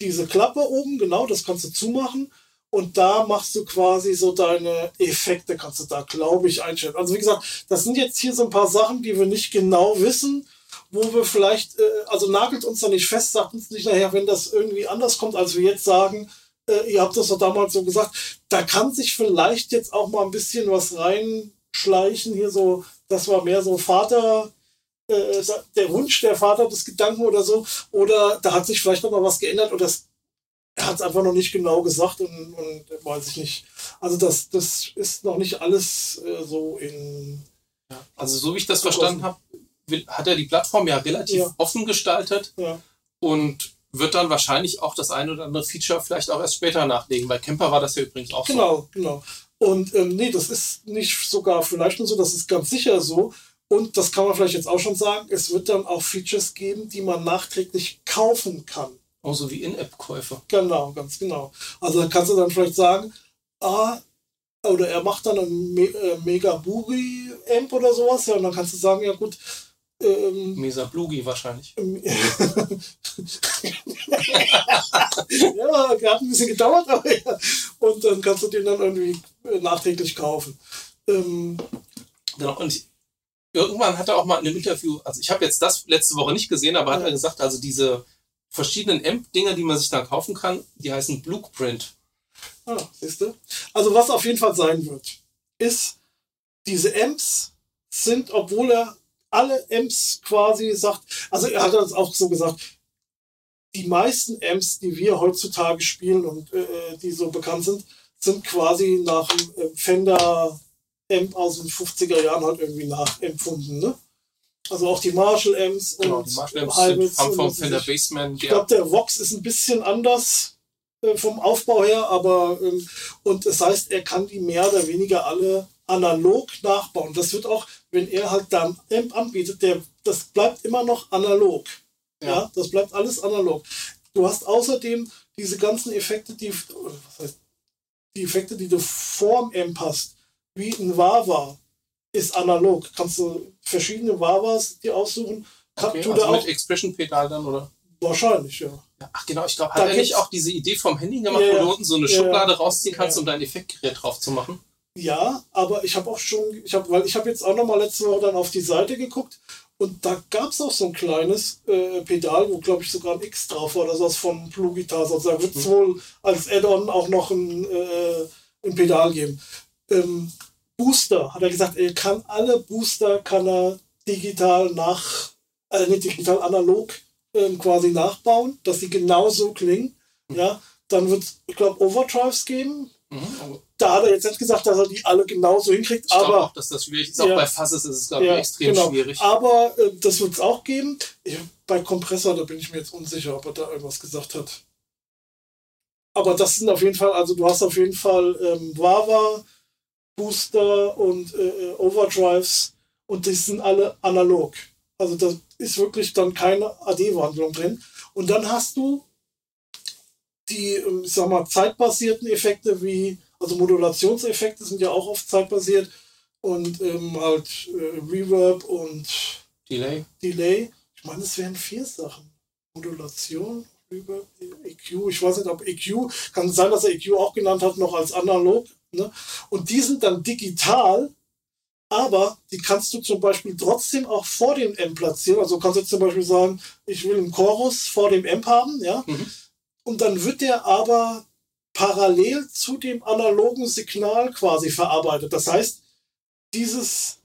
diese Klappe oben, genau, das kannst du zumachen. Und da machst du quasi so deine Effekte, kannst du da, glaube ich, einstellen. Also wie gesagt, das sind jetzt hier so ein paar Sachen, die wir nicht genau wissen, wo wir vielleicht, äh, also nagelt uns da nicht fest, sagt uns nicht nachher, wenn das irgendwie anders kommt, als wir jetzt sagen, äh, ihr habt das doch damals so gesagt, da kann sich vielleicht jetzt auch mal ein bisschen was reinschleichen. Hier so, das war mehr so Vater, äh, der Wunsch der Vater des Gedanken oder so. Oder da hat sich vielleicht noch mal was geändert oder das, er hat es einfach noch nicht genau gesagt und, und weiß ich nicht. Also das, das ist noch nicht alles äh, so in. Ja, also so wie ich das verstanden habe, hat er die Plattform ja relativ ja. offen gestaltet. Ja. Und wird dann wahrscheinlich auch das eine oder andere Feature vielleicht auch erst später nachlegen. Bei Camper war das ja übrigens auch genau, so. Genau, genau. Und ähm, nee, das ist nicht sogar vielleicht nur so, das ist ganz sicher so. Und das kann man vielleicht jetzt auch schon sagen, es wird dann auch Features geben, die man nachträglich kaufen kann. Auch so wie In-App-Käufe. Genau, ganz genau. Also da kannst du dann vielleicht sagen, ah, oder er macht dann ein Me äh, Mega Boogie Amp oder sowas, ja, und dann kannst du sagen, ja gut, ähm, Mesa Blugi wahrscheinlich. ja, hat ein bisschen gedauert, aber ja. Und dann kannst du den dann irgendwie äh, nachträglich kaufen. Ähm, genau, und irgendwann hat er auch mal in einem Interview, also ich habe jetzt das letzte Woche nicht gesehen, aber ja. hat er gesagt, also diese verschiedenen Amp-Dinger, die man sich dann kaufen kann, die heißen Blueprint. Ah, siehst du? Also was auf jeden Fall sein wird, ist, diese Amps sind, obwohl er alle Amps quasi sagt, also er hat das auch so gesagt, die meisten Amps, die wir heutzutage spielen und äh, die so bekannt sind, sind quasi nach dem äh, Fender Amp aus den 50er Jahren halt irgendwie nachempfunden, ne? Also auch die Marshall Amps genau, und die Marshall Amps sind vom Fender Bassman. Ich glaube, der Vox ist ein bisschen anders äh, vom Aufbau her, aber ähm, und das heißt, er kann die mehr oder weniger alle analog nachbauen. Das wird auch, wenn er halt dann Amp anbietet, der, das bleibt immer noch analog. Ja. ja. das bleibt alles analog. Du hast außerdem diese ganzen Effekte, die, heißt, die Effekte, die du vorm Amp hast, wie ein Wawa, ist analog. Kannst du verschiedene Wawas dir aussuchen. Okay, also mit Expression-Pedal dann, oder? Wahrscheinlich, ja. Ach genau, ich glaube, hat er nicht auch diese Idee vom Handy gemacht, ja, wo du unten so eine Schublade rausziehen kannst, um dein Effektgerät drauf zu machen? Ja, aber ich habe auch schon, ich habe, weil ich habe jetzt auch noch mal letzte Woche dann auf die Seite geguckt Und da gab es auch so ein kleines äh, Pedal, wo glaube ich sogar ein X drauf war, das ist von Blue Guitars. Also da wird es mhm. wohl als Add-on auch noch ein, äh, ein Pedal geben. Ähm, Booster, hat er gesagt, er kann alle Booster kann er digital nach, äh, nicht digital, analog ähm, quasi nachbauen, dass sie genauso klingen. Mhm. Ja, dann wird es, ich glaube, Overdrives geben. Mhm. Da hat er jetzt nicht gesagt, dass er die alle genauso hinkriegt. Ich aber auch, dass das schwierig ist. Auch ja, bei Fasses ist es, glaube ich, ja, extrem genau. schwierig. Aber äh, das wird es auch geben. Ich, bei Kompressor, da bin ich mir jetzt unsicher, ob er da irgendwas gesagt hat. Aber das sind auf jeden Fall, also du hast auf jeden Fall ähm, Wawa, Booster und äh, äh Overdrives und die sind alle analog. Also da ist wirklich dann keine AD-Wandlung drin. Und dann hast du die, ähm, ich sag mal, zeitbasierten Effekte wie, also Modulationseffekte sind ja auch oft zeitbasiert und ähm, halt äh, Reverb und Delay. Delay. Ich meine, es wären vier Sachen. Modulation, Reverb, EQ. Ich weiß nicht, ob EQ, kann sein, dass er EQ auch genannt hat, noch als analog. Ne? Und die sind dann digital, aber die kannst du zum Beispiel trotzdem auch vor dem M platzieren. Also kannst du zum Beispiel sagen, ich will einen Chorus vor dem M haben, ja. Mhm. Und dann wird der aber parallel zu dem analogen Signal quasi verarbeitet. Das heißt, dieses,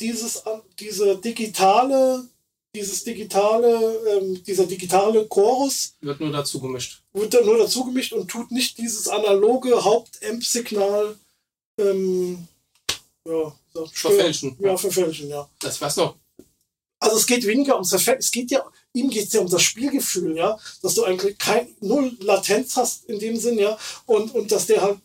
dieses, diese digitale, dieses digitale, ähm, dieser digitale Chorus wird nur dazu gemischt. Wird dann nur dazu gemischt und tut nicht dieses analoge Haupt-Amp-Signal ähm, ja, verfälschen. Ja, verfälschen, ja. Das weiß noch. Also es geht weniger ums Verfälschen, es geht ja ihm geht es ja um das Spielgefühl, ja, dass du eigentlich kein, null Latenz hast in dem Sinn, ja, und, und dass der halt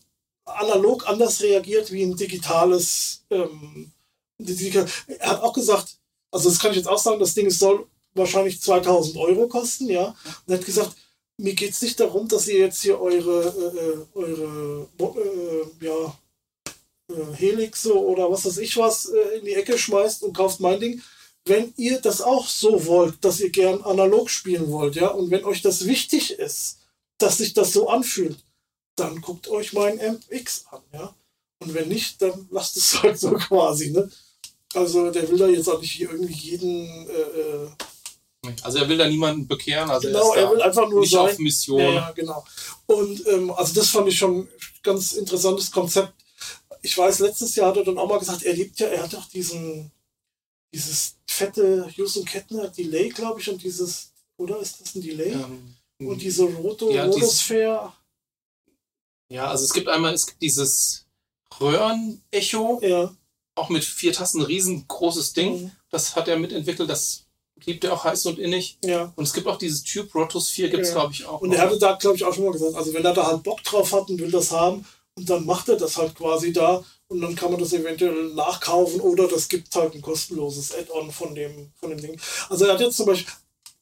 analog anders reagiert wie ein digitales. Ähm, er hat auch gesagt, also das kann ich jetzt auch sagen, das Ding soll wahrscheinlich 2000 Euro kosten, ja. Und er hat gesagt, mir geht es nicht darum, dass ihr jetzt hier eure, äh, eure äh, ja, äh, Helixe oder was weiß ich was äh, in die Ecke schmeißt und kauft mein Ding, wenn ihr das auch so wollt, dass ihr gern analog spielen wollt, ja, und wenn euch das wichtig ist, dass sich das so anfühlt, dann guckt euch mein MX an, ja. Und wenn nicht, dann lasst es halt so quasi, ne? Also der will da jetzt auch nicht irgendwie jeden. Äh, äh also er will da niemanden bekehren. Also genau, er, er will einfach nur nicht sein. auf Mission. Ja, genau. Und ähm, also das fand ich schon ein ganz interessantes Konzept. Ich weiß, letztes Jahr hat er dann auch mal gesagt, er liebt ja, er hat auch diesen dieses fette Houston Kettner Delay, glaube ich, und dieses, oder ist das ein Delay? Ähm, und diese Roto ja, Rotosphere. Ja, also es gibt einmal, es gibt dieses Röhren-Echo, ja. auch mit vier Tasten, riesengroßes Ding. Mhm. Das hat er mitentwickelt, das liebt er auch heiß und innig. Ja. Und es gibt auch dieses Tube Rotosphere, gibt es, ja. glaube ich, auch. Und er hatte da, glaube ich, auch schon mal gesagt, also wenn er da halt Bock drauf hat und will das haben, und dann macht er das halt quasi da und dann kann man das eventuell nachkaufen oder das gibt halt ein kostenloses Add-on von dem, von dem Ding. Also er hat jetzt zum Beispiel,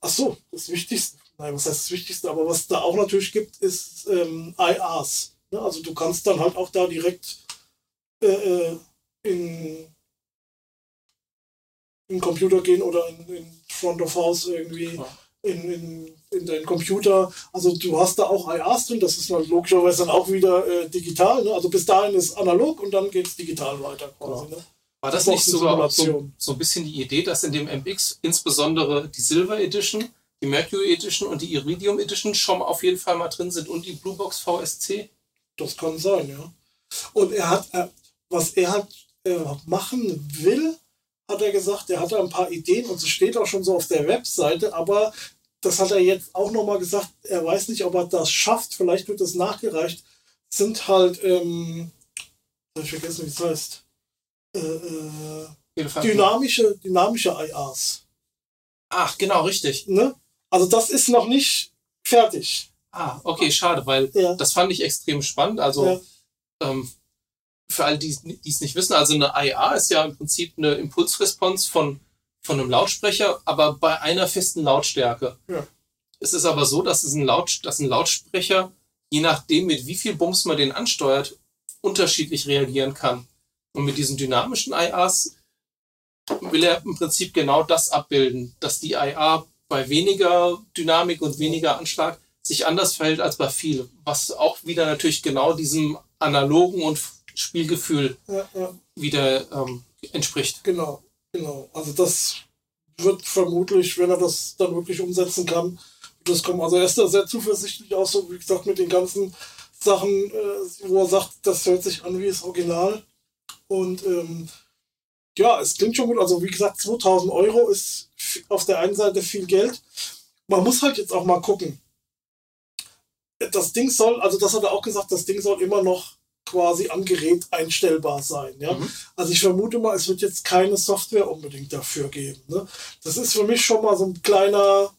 ach so, das Wichtigste, nein, was heißt das Wichtigste, aber was da auch natürlich gibt, ist ähm, IRs. Ne? Also du kannst dann halt auch da direkt äh, äh in, in Computer gehen oder in, in Front of House irgendwie. Ja in, in, in deinen Computer. Also du hast da auch IAs drin, das ist logischerweise dann auch wieder äh, digital. Ne? Also bis dahin ist analog und dann geht es digital weiter quasi. Ne? War das, das nicht sogar so, so ein bisschen die Idee, dass in dem MX insbesondere die Silver Edition, die Mercury Edition und die Iridium Edition schon auf jeden Fall mal drin sind und die Bluebox VSC? Das kann sein, ja. Und er hat, äh, was er halt äh, machen will, hat er gesagt, er hatte ein paar Ideen und es steht auch schon so auf der Webseite, aber das hat er jetzt auch nochmal gesagt, er weiß nicht, ob er das schafft, vielleicht wird es nachgereicht, sind halt, ähm, hab ich vergessen, wie es heißt, äh, äh, dynamische, dynamische IAs. Ach, genau, richtig. Ne? Also das ist noch nicht fertig. Ah, okay, schade, weil ja. das fand ich extrem spannend. Also ja. ähm, für alle, die es nicht wissen, also eine IA ist ja im Prinzip eine Impulsresponse von von einem Lautsprecher, aber bei einer festen Lautstärke. Ja. Es ist aber so, dass, es ein, Laut, dass ein Lautsprecher, je nachdem, mit wie viel Bums man den ansteuert, unterschiedlich reagieren kann. Und mit diesen dynamischen IAs will er im Prinzip genau das abbilden, dass die IA bei weniger Dynamik und weniger Anschlag sich anders verhält als bei viel, was auch wieder natürlich genau diesem analogen und Spielgefühl ja, ja. wieder ähm, entspricht. Genau. Genau, also das wird vermutlich, wenn er das dann wirklich umsetzen kann, das kommt. Also er ist da sehr zuversichtlich auch so, wie gesagt, mit den ganzen Sachen, äh, wo er sagt, das hört sich an wie das Original. Und ähm, ja, es klingt schon gut. Also wie gesagt, 2000 Euro ist auf der einen Seite viel Geld. Man muss halt jetzt auch mal gucken. Das Ding soll, also das hat er auch gesagt, das Ding soll immer noch quasi am Gerät einstellbar sein. Ja? Mhm. Also ich vermute mal, es wird jetzt keine Software unbedingt dafür geben. Ne? Das ist für mich schon mal so ein kleiner,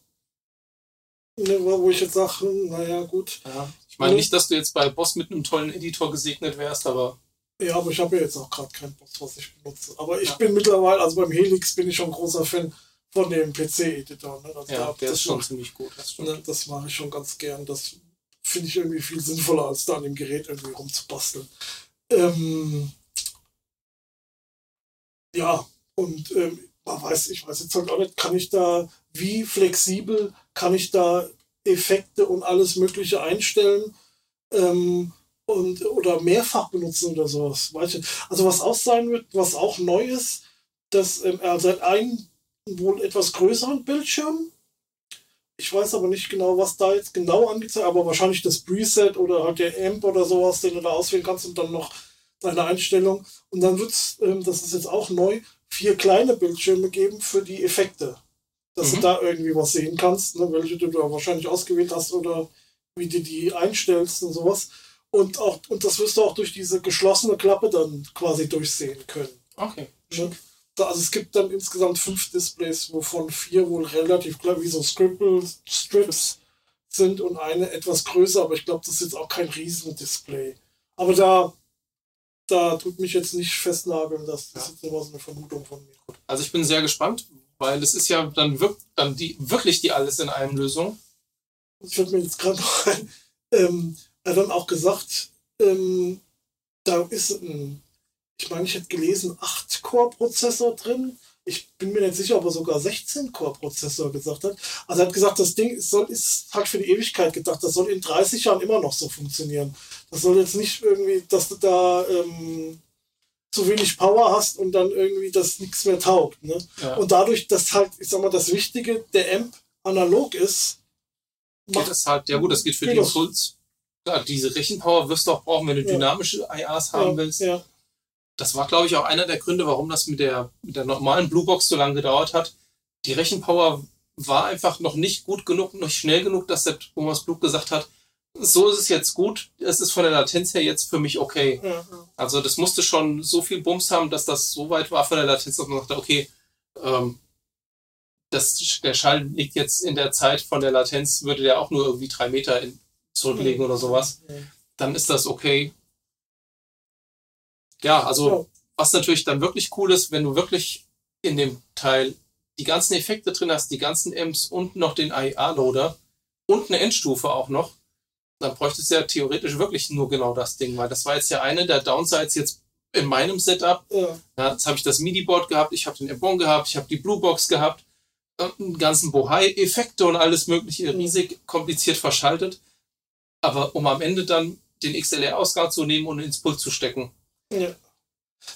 ne, wo ich jetzt sage, hm, naja, gut. Ja. Ich meine nicht, dass du jetzt bei Boss mit einem tollen Editor gesegnet wärst, aber. Ja, aber ich habe ja jetzt auch gerade keinen Boss, was ich benutze. Aber ich ja. bin mittlerweile, also beim Helix bin ich schon ein großer Fan von dem PC-Editor. Ne? Also ja, der ist schon ziemlich gut. Das, ne, das mache ich schon ganz gern. Das finde ich irgendwie viel sinnvoller, als da an dem Gerät irgendwie rumzubasteln. Ähm, ja, und ähm, man weiß, ich weiß jetzt halt auch nicht, kann ich da, wie flexibel kann ich da Effekte und alles Mögliche einstellen ähm, und oder mehrfach benutzen oder sowas. Also was auch sein wird, was auch neu ist, dass ähm, er seit einem wohl etwas größeren Bildschirm ich weiß aber nicht genau, was da jetzt genau angezeigt aber wahrscheinlich das Preset oder halt der Amp oder sowas, den du da auswählen kannst und dann noch deine Einstellung. Und dann wird es, ähm, das ist jetzt auch neu, vier kleine Bildschirme geben für die Effekte. Dass mhm. du da irgendwie was sehen kannst, ne, welche du da wahrscheinlich ausgewählt hast oder wie du die einstellst und sowas. Und auch, und das wirst du auch durch diese geschlossene Klappe dann quasi durchsehen können. Okay. Ne? Also es gibt dann insgesamt fünf Displays, wovon vier wohl relativ klar wie so Scribble Strips sind und eine etwas größer, aber ich glaube, das ist jetzt auch kein Riesendisplay. Aber da, da tut mich jetzt nicht festnageln, das, das ja. ist jetzt nur so eine Vermutung von mir. Also ich bin sehr gespannt, weil es ist ja dann, wirkt dann die, wirklich die alles in einem Lösung. Das fällt mir jetzt gerade noch ein. Ähm, er hat dann auch gesagt, ähm, da ist ein ich meine, ich hätte gelesen, 8-Core-Prozessor drin. Ich bin mir nicht sicher, ob er sogar 16-Core-Prozessor gesagt hat. Also er hat gesagt, das Ding ist, soll, ist halt für die Ewigkeit gedacht. Das soll in 30 Jahren immer noch so funktionieren. Das soll jetzt nicht irgendwie, dass du da ähm, zu wenig Power hast und dann irgendwie das nichts mehr taugt. Ne? Ja. Und dadurch, dass halt, ich sag mal, das Wichtige, der Amp analog ist, geht das halt, ja gut, das geht für die Impuls. Ja, diese Rechenpower wirst du auch brauchen, wenn du dynamische IAs haben ja, willst. Ja das war, glaube ich, auch einer der Gründe, warum das mit der, mit der normalen Bluebox so lange gedauert hat. Die Rechenpower war einfach noch nicht gut genug, noch schnell genug, dass der Thomas Blug gesagt hat, so ist es jetzt gut, es ist von der Latenz her jetzt für mich okay. Mhm. Also das musste schon so viel Bums haben, dass das so weit war von der Latenz, dass man sagte, okay, ähm, das, der Schall liegt jetzt in der Zeit von der Latenz, würde der auch nur irgendwie drei Meter in, zurücklegen mhm. oder sowas. Mhm. Dann ist das okay ja, also ja. was natürlich dann wirklich cool ist, wenn du wirklich in dem Teil die ganzen Effekte drin hast, die ganzen Amps und noch den AIA-Loader und eine Endstufe auch noch, dann bräuchtest du ja theoretisch wirklich nur genau das Ding, weil das war jetzt ja eine der Downsides jetzt in meinem Setup. Ja. ja jetzt habe ich das MIDI-Board gehabt, ich habe den Ebon gehabt, ich habe die Bluebox gehabt, einen ganzen Bohai-Effekte und alles mögliche riesig kompliziert verschaltet. Aber um am Ende dann den XLR-Ausgang zu nehmen und ins Pult zu stecken, ja.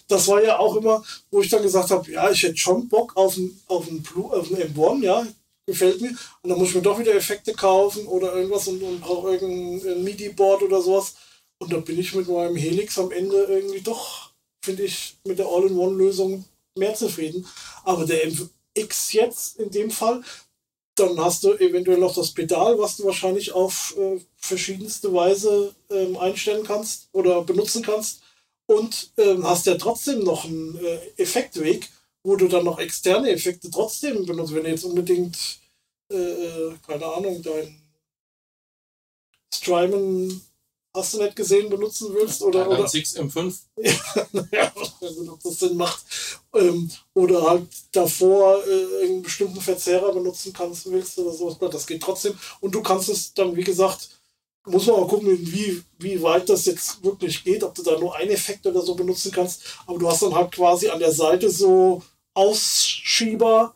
Das war ja auch immer, wo ich dann gesagt habe, ja, ich hätte schon Bock auf einen, auf einen, auf einen M1, ja, gefällt mir. Und dann muss ich mir doch wieder Effekte kaufen oder irgendwas und, und brauche irgendein MIDI-Board oder sowas. Und da bin ich mit meinem Helix am Ende irgendwie doch, finde ich, mit der All-in-One-Lösung mehr zufrieden. Aber der MX jetzt in dem Fall, dann hast du eventuell noch das Pedal, was du wahrscheinlich auf äh, verschiedenste Weise ähm, einstellen kannst oder benutzen kannst und ähm, hast ja trotzdem noch einen äh, Effektweg, wo du dann noch externe Effekte trotzdem benutzt. Wenn du jetzt unbedingt, äh, äh keine Ahnung, dein Strymon hast du nicht gesehen benutzen willst oder oder 6 M5 ja, ob das Sinn macht ähm, oder halt davor äh, einen bestimmten Verzehrer benutzen kannst willst oder sowas. Das geht trotzdem. Und du kannst es dann wie gesagt muss man mal gucken, wie, wie weit das jetzt wirklich geht, ob du da nur einen Effekt oder so benutzen kannst. Aber du hast dann halt quasi an der Seite so Ausschieber.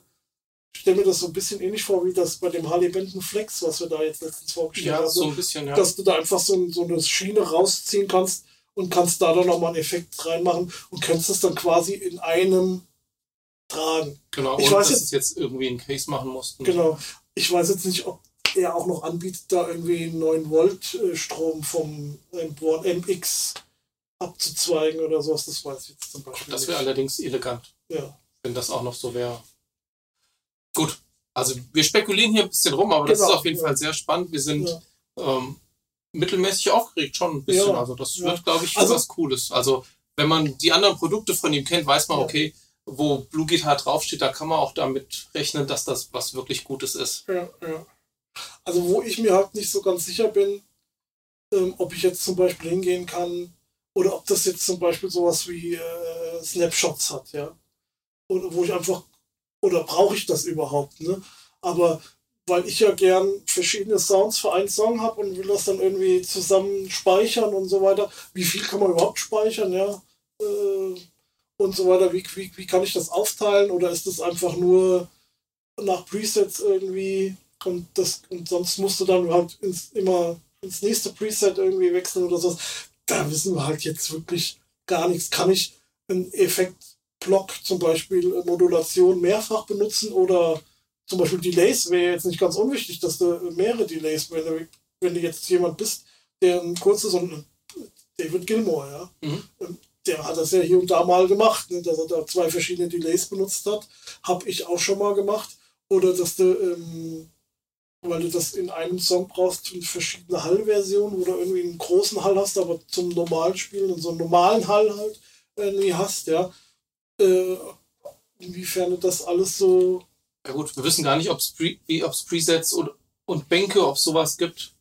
Ich stelle mir das so ein bisschen ähnlich vor, wie das bei dem Harley Benton Flex, was wir da jetzt letztens vorgestellt ja, haben. So ein bisschen, ja. Dass du da einfach so, so eine Schiene rausziehen kannst und kannst da dann nochmal einen Effekt reinmachen und kannst es dann quasi in einem tragen. Genau, Ich und weiß dass jetzt- es jetzt irgendwie einen Case machen mussten. Genau. Ich weiß jetzt nicht, ob er auch noch anbietet, da irgendwie einen 9 Volt Strom vom M1 MX abzuzweigen oder sowas. Das weiß ich jetzt zum Beispiel Das wäre allerdings elegant, Ja. wenn das auch noch so wäre. Gut, also wir spekulieren hier ein bisschen rum, aber das Genau, ist auf jeden ja. Fall sehr spannend. Wir sind Ja. ähm, mittelmäßig aufgeregt schon ein bisschen. Ja, Also das wird, glaube ich, Also- was Cooles. Also wenn man die anderen Produkte von ihm kennt, weiß man, okay, wo Blue Guitar draufsteht, da kann man auch damit rechnen, dass das was wirklich Gutes ist. Ja, ja. Also wo ich mir halt nicht so ganz sicher bin, ähm, ob ich jetzt zum Beispiel hingehen kann oder ob das jetzt zum Beispiel sowas wie äh, Snapshots hat, ja. Oder wo ich einfach, oder brauche ich das überhaupt, ne? Aber weil ich ja gern verschiedene Sounds für einen Song habe und will das dann irgendwie zusammen speichern und so weiter. Wie viel kann man überhaupt speichern, ja? Äh, und so weiter. Wie, wie, wie kann ich das aufteilen? Oder ist das einfach nur nach Presets irgendwie und das und sonst musst du dann halt ins, immer ins nächste Preset irgendwie wechseln oder so. Da wissen wir halt jetzt wirklich gar nichts. Kann ich einen Effektblock, zum Beispiel äh, Modulation, mehrfach benutzen oder zum Beispiel Delays wäre jetzt nicht ganz unwichtig, dass du mehrere Delays, wenn du, wenn du jetzt jemand bist, der ein kurzes und David Gilmore, ja, Mhm. ähm, der hat das ja hier und da mal gemacht, ne, dass er da zwei verschiedene Delays benutzt hat. Habe ich auch schon mal gemacht. Oder dass du, ähm, weil du das in einem Song brauchst, für verschiedene Hallversionen, wo du irgendwie einen großen Hall hast, aber zum normalen Spielen und so einen normalen Hall halt irgendwie hast, ja. Äh, inwiefern das alles so. Ja gut, wir wissen gar nicht, ob es Pre Presets und, und Bänke, ob es sowas gibt.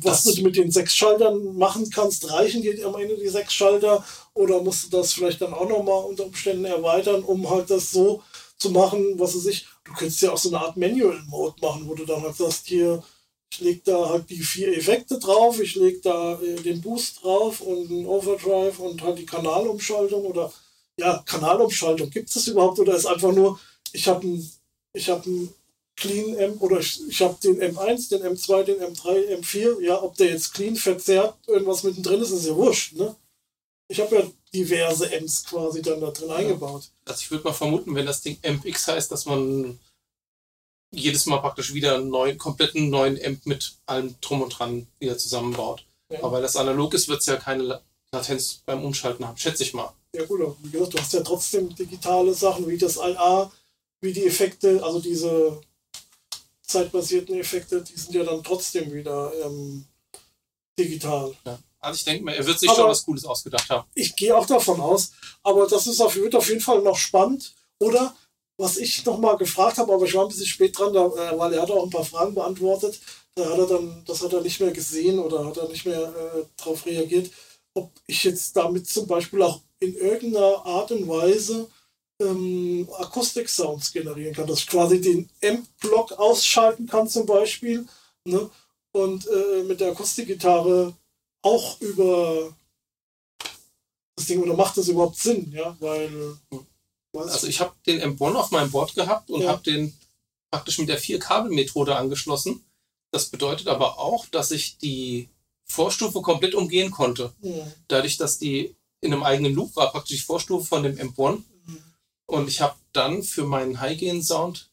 Was Das- du mit den sechs Schaltern machen kannst, reichen dir am Ende die sechs Schalter oder musst du das vielleicht dann auch nochmal unter Umständen erweitern, um halt das so zu machen, was es sich. Du könntest ja auch so eine Art Manual Mode machen, wo du dann halt sagst, hier, ich leg da halt die vier Effekte drauf, ich leg da äh, den Boost drauf und einen Overdrive und halt die Kanalumschaltung oder ja, Kanalumschaltung. Gibt es das überhaupt oder ist einfach nur, ich habe ein, ich Clean M oder ich, ich habe den M1, den M2, den M3, M4, ja, ob der jetzt clean verzerrt, irgendwas mittendrin ist, ist ja wurscht, ne? Ich habe ja diverse M's quasi dann da drin eingebaut. Also ich würde mal vermuten, wenn das Ding MX heißt, dass man jedes Mal praktisch wieder einen neuen, kompletten neuen Amp mit allem drum und dran wieder zusammenbaut. Ja. Aber weil das analog ist, wird es ja keine La- Latenz beim Umschalten haben, schätze ich mal. Ja gut, aber wie gesagt, du hast ja trotzdem digitale Sachen wie das IA, wie die Effekte, also diese zeitbasierten Effekte, die sind ja dann trotzdem wieder ähm, digital. Ja. Also ich denke mal, er wird sich Aber- schon was Cooles ausgedacht haben. Ich gehe auch davon aus, aber das ist auf, wird auf jeden Fall noch spannend. Oder was ich noch mal gefragt habe, aber ich war ein bisschen spät dran, da, äh, weil er hat auch ein paar Fragen beantwortet. Da hat er dann, das hat er nicht mehr gesehen oder hat er nicht mehr äh, darauf reagiert, ob ich jetzt damit zum Beispiel auch in irgendeiner Art und Weise ähm, Akustik-Sounds generieren kann, dass ich quasi den Amp-Block ausschalten kann zum Beispiel ne? und äh, mit der Akustikgitarre auch über das Ding oder macht das überhaupt Sinn, ja, weil weiß Also ich habe den M1 auf meinem Board gehabt und Ja. habe den praktisch mit der Vier-Kabel-Methode angeschlossen. Das bedeutet aber auch, dass ich die Vorstufe komplett umgehen konnte. Hm, Dadurch, dass die in einem eigenen Loop war, praktisch die Vorstufe von dem M1. hm, Und ich habe dann für meinen High-Gain-Sound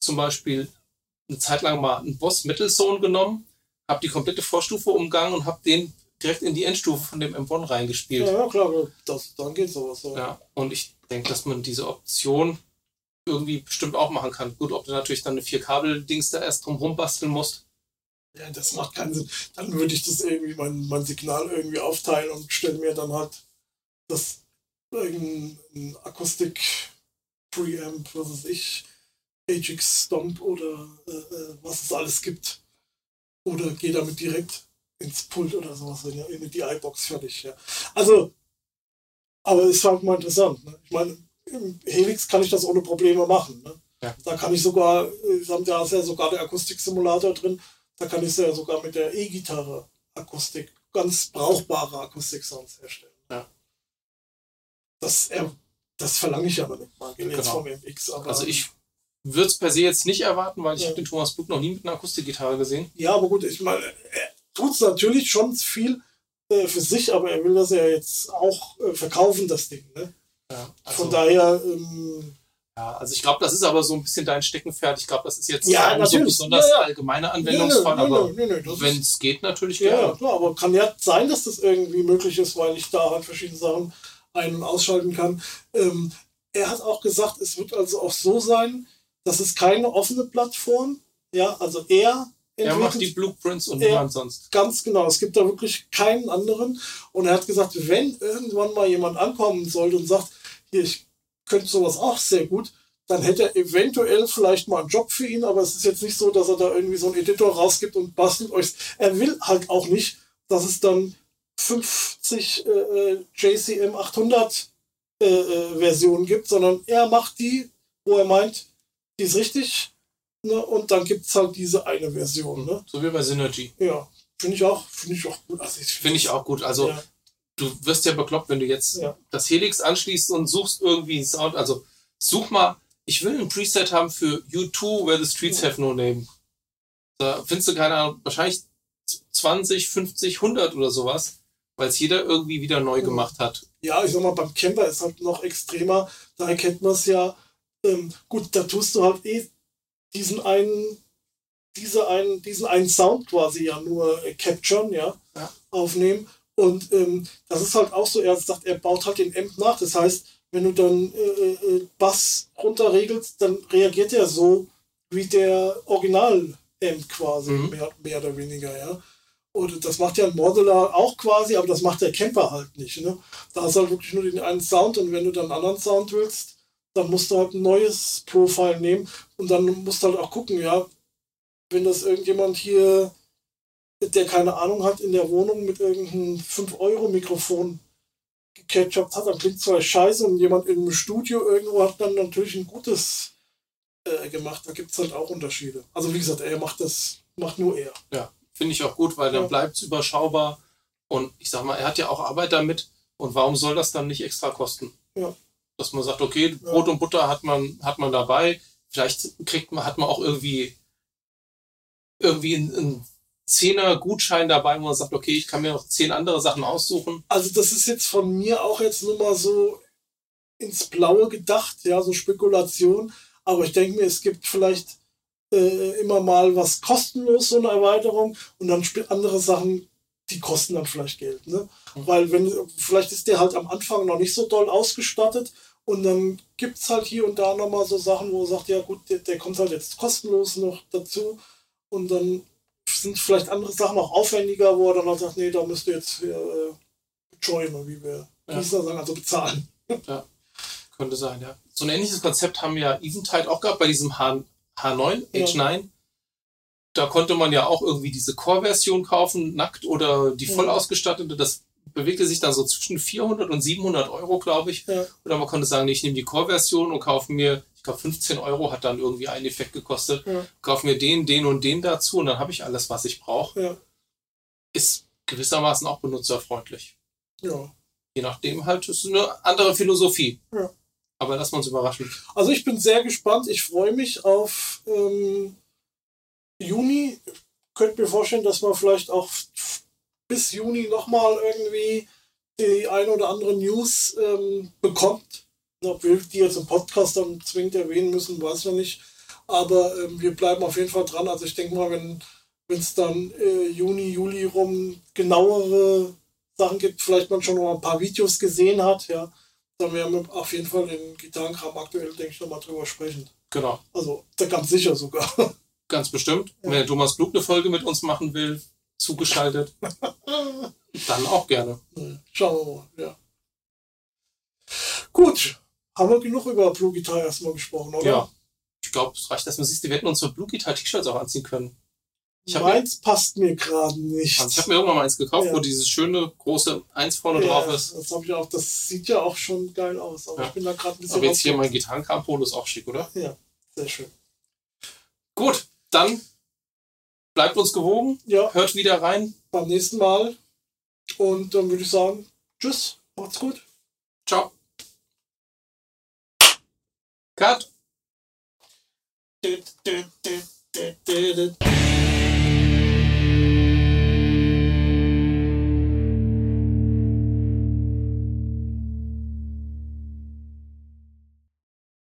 zum Beispiel eine Zeit lang mal einen Boss Metal Zone genommen, habe die komplette Vorstufe umgangen und habe den direkt in die Endstufe von dem M1 reingespielt. ja, ja, klar, das, dann geht sowas. Ja. Ja, und ich denke, dass man diese Option irgendwie bestimmt auch machen kann. Gut, ob du natürlich dann eine Vier-Kabel-Dings da erst drum basteln musst. ja, das macht keinen Sinn. Dann würde ich das irgendwie, mein, mein Signal irgendwie aufteilen und stelle mir dann halt das irgendein Akustik Preamp, was weiß ich, HX Stomp oder äh, äh, was es alles gibt. Oder gehe damit direkt ins Pult oder sowas, in, in die iBox fertig. Ja. Also, aber es halt mal interessant. Ne? Ich meine, im Helix kann ich das ohne Probleme machen. Ne? Ja. Da kann ich sogar, da ist ja sogar der Akustiksimulator drin, da kann ich ja sogar mit der E-Gitarre Akustik, ganz brauchbare Akustik-Sounds herstellen. Ja. Das, äh, das verlange ich aber nicht mal, jetzt Genau. vom MX. Aber, Also ich würde es per se jetzt nicht erwarten, weil ich Ja. habe den Thomas Buck noch nie mit einer Akustikgitarre gesehen. Ja, aber gut, ich meine, tut es natürlich schon viel äh, für sich, aber er will das ja jetzt auch äh, verkaufen, das Ding. Ne? Ja, Von also daher, ähm, Ja, also ich glaube, das ist aber so ein bisschen dein Steckenpferd. Ich glaube, das ist jetzt Ja, so ein natürlich. besonders Ja, ja. allgemeiner Anwendungsfall, Nee, nee, aber nee, nee, wenn es geht, natürlich Ja, ja, gerne. klar, aber kann ja sein, dass das irgendwie möglich ist, weil ich da halt verschiedene Sachen ein- und ausschalten kann. Ähm, er hat auch gesagt, es wird also auch so sein, dass es keine offene Plattform, ja, also er Er macht die Blueprints und niemand sonst. ganz genau, es gibt da wirklich keinen anderen und er hat gesagt, wenn irgendwann mal jemand ankommen sollte und sagt, hier, ich könnte sowas auch sehr gut, dann hätte er eventuell vielleicht mal einen Job für ihn, aber es ist jetzt nicht so, dass er da irgendwie so einen Editor rausgibt und bastelt euch. Er will halt auch nicht, dass es dann 50 äh, äh, JCM 800 äh, äh, Versionen gibt, sondern er macht die, wo er meint, die ist richtig. Ne? Und dann gibt es halt diese eine Version. Ne? So wie bei Synergy. Ja, finde ich auch, finde ich auch gut. Also Finde ich auch gut. Also Ja. du wirst ja bekloppt, wenn du jetzt Ja. das Helix anschließt und suchst irgendwie einen Sound. Also such mal, ich will ein Preset haben für U2, Where the Streets Ja. Have No Name. Da findest du keine Ahnung, wahrscheinlich 20, 50, 100 oder sowas, weil es jeder irgendwie wieder neu gemacht hat. Ja, ich sag mal, beim Camper ist halt noch extremer. Da erkennt man es ja. Ähm, gut, da tust du halt eh diesen einen, diese einen, diesen einen Sound quasi ja nur äh, capturen, ja, Ja. aufnehmen. Und ähm, das ist halt auch so, er sagt, er baut halt den Amp nach. Das heißt, wenn du dann äh, äh, Bass runterregelst, dann reagiert er so wie der Original-Amp quasi, Mhm. mehr, mehr oder weniger, ja. Und das macht ja ein Modular auch quasi, aber das macht der Camper halt nicht. Ne? Da hast du halt wirklich nur den einen Sound und wenn du dann einen anderen Sound willst, dann musst du halt ein neues Profile nehmen und dann musst du halt auch gucken, ja, wenn das irgendjemand hier, der keine Ahnung hat, in der Wohnung mit irgendeinem 5-Euro-Mikrofon gecatchupt hat, dann klingt zwar scheiße und jemand im Studio irgendwo hat dann natürlich ein gutes äh, gemacht. Da gibt es halt auch Unterschiede. Also wie gesagt, er macht das, macht nur er. Ja, finde ich auch gut, weil dann Ja. bleibt es überschaubar. Und ich sag mal, er hat ja auch Arbeit damit. Und warum soll das dann nicht extra kosten? Ja. Dass man sagt, okay, Brot und Butter hat man, hat man dabei. Vielleicht kriegt man, hat man auch irgendwie, irgendwie einen, einen Zehner Gutschein dabei, wo man sagt, okay, ich kann mir noch zehn andere Sachen aussuchen. Also das ist jetzt von mir auch jetzt nur mal so ins Blaue gedacht, ja, so Spekulation. Aber ich denke mir, es gibt vielleicht äh, immer mal was kostenlos, so eine Erweiterung, und dann andere Sachen, die kosten dann vielleicht Geld. Ne? Weil wenn, vielleicht ist der halt am Anfang noch nicht so doll ausgestattet und dann gibt es halt hier und da nochmal so Sachen, wo er sagt, ja gut, der, der kommt halt jetzt kostenlos noch dazu und dann sind vielleicht andere Sachen auch aufwendiger, wo er dann halt sagt, nee, da müsst ihr jetzt äh, joinen, wie wir Ja. Sagen, also bezahlen. Könnte sein, ja. So ein ähnliches Konzept haben ja Eventide auch gehabt bei diesem H, H9, Ja. H9. Da konnte man ja auch irgendwie diese Core-Version kaufen, nackt oder die voll ausgestattete. Das bewegte sich dann so zwischen 400 und 700 Euro, glaube ich. Ja. Oder man konnte sagen, ich nehme die Core-Version und kaufe mir, ich glaube 15 Euro hat dann irgendwie ein Effekt gekostet. Ja. Kaufe mir den, den und den dazu und dann habe ich alles, was ich brauche. Ja. Ist gewissermaßen auch benutzerfreundlich. ja. Je nachdem halt, ist eine andere Philosophie. Ja. Aber wir uns überraschen. Also ich bin sehr gespannt. Ich freue mich auf ähm, Juni. Könnt mir vorstellen, dass man vielleicht auch bis Juni nochmal irgendwie die eine oder andere News ähm, bekommt. Ob wir die jetzt im Podcast dann zwingend erwähnen müssen, weiß man nicht. Aber ähm, wir bleiben auf jeden Fall dran. Also ich denke mal, wenn es dann äh, Juni, Juli rum genauere Sachen gibt, vielleicht man schon noch ein paar Videos gesehen hat, ja, dann werden wir auf jeden Fall den Gitarrenkram aktuell, denke ich, nochmal drüber sprechen. Genau. Also, da ganz sicher sogar. Ganz bestimmt. Ja. Wenn der Thomas Blug eine Folge mit uns machen will, zugeschaltet, dann auch gerne. Schauen wir mal, ja. Gut, haben wir genug über Blue Guitar erstmal gesprochen, oder? Ja. Ich glaube, es reicht, dass man sieht, wir hätten unsere Blue Guitar T-Shirts auch anziehen können. Ich habe Meins passt mir gerade nicht. also ich hab mir irgendwann mal eins gekauft, Ja. wo dieses schöne große Eins vorne ja, drauf ist. Das, ich auch, das sieht ja auch schon geil aus, aber Ja. ich bin da gerade ein bisschen Aber jetzt hier mein. Gitarrenkram-Polo ist auch schick, oder? Ja, sehr schön. Gut, dann bleibt uns gewogen, Ja, hört wieder rein. beim nächsten Mal. Und dann würde ich sagen, tschüss, macht's gut. Ciao. Cut.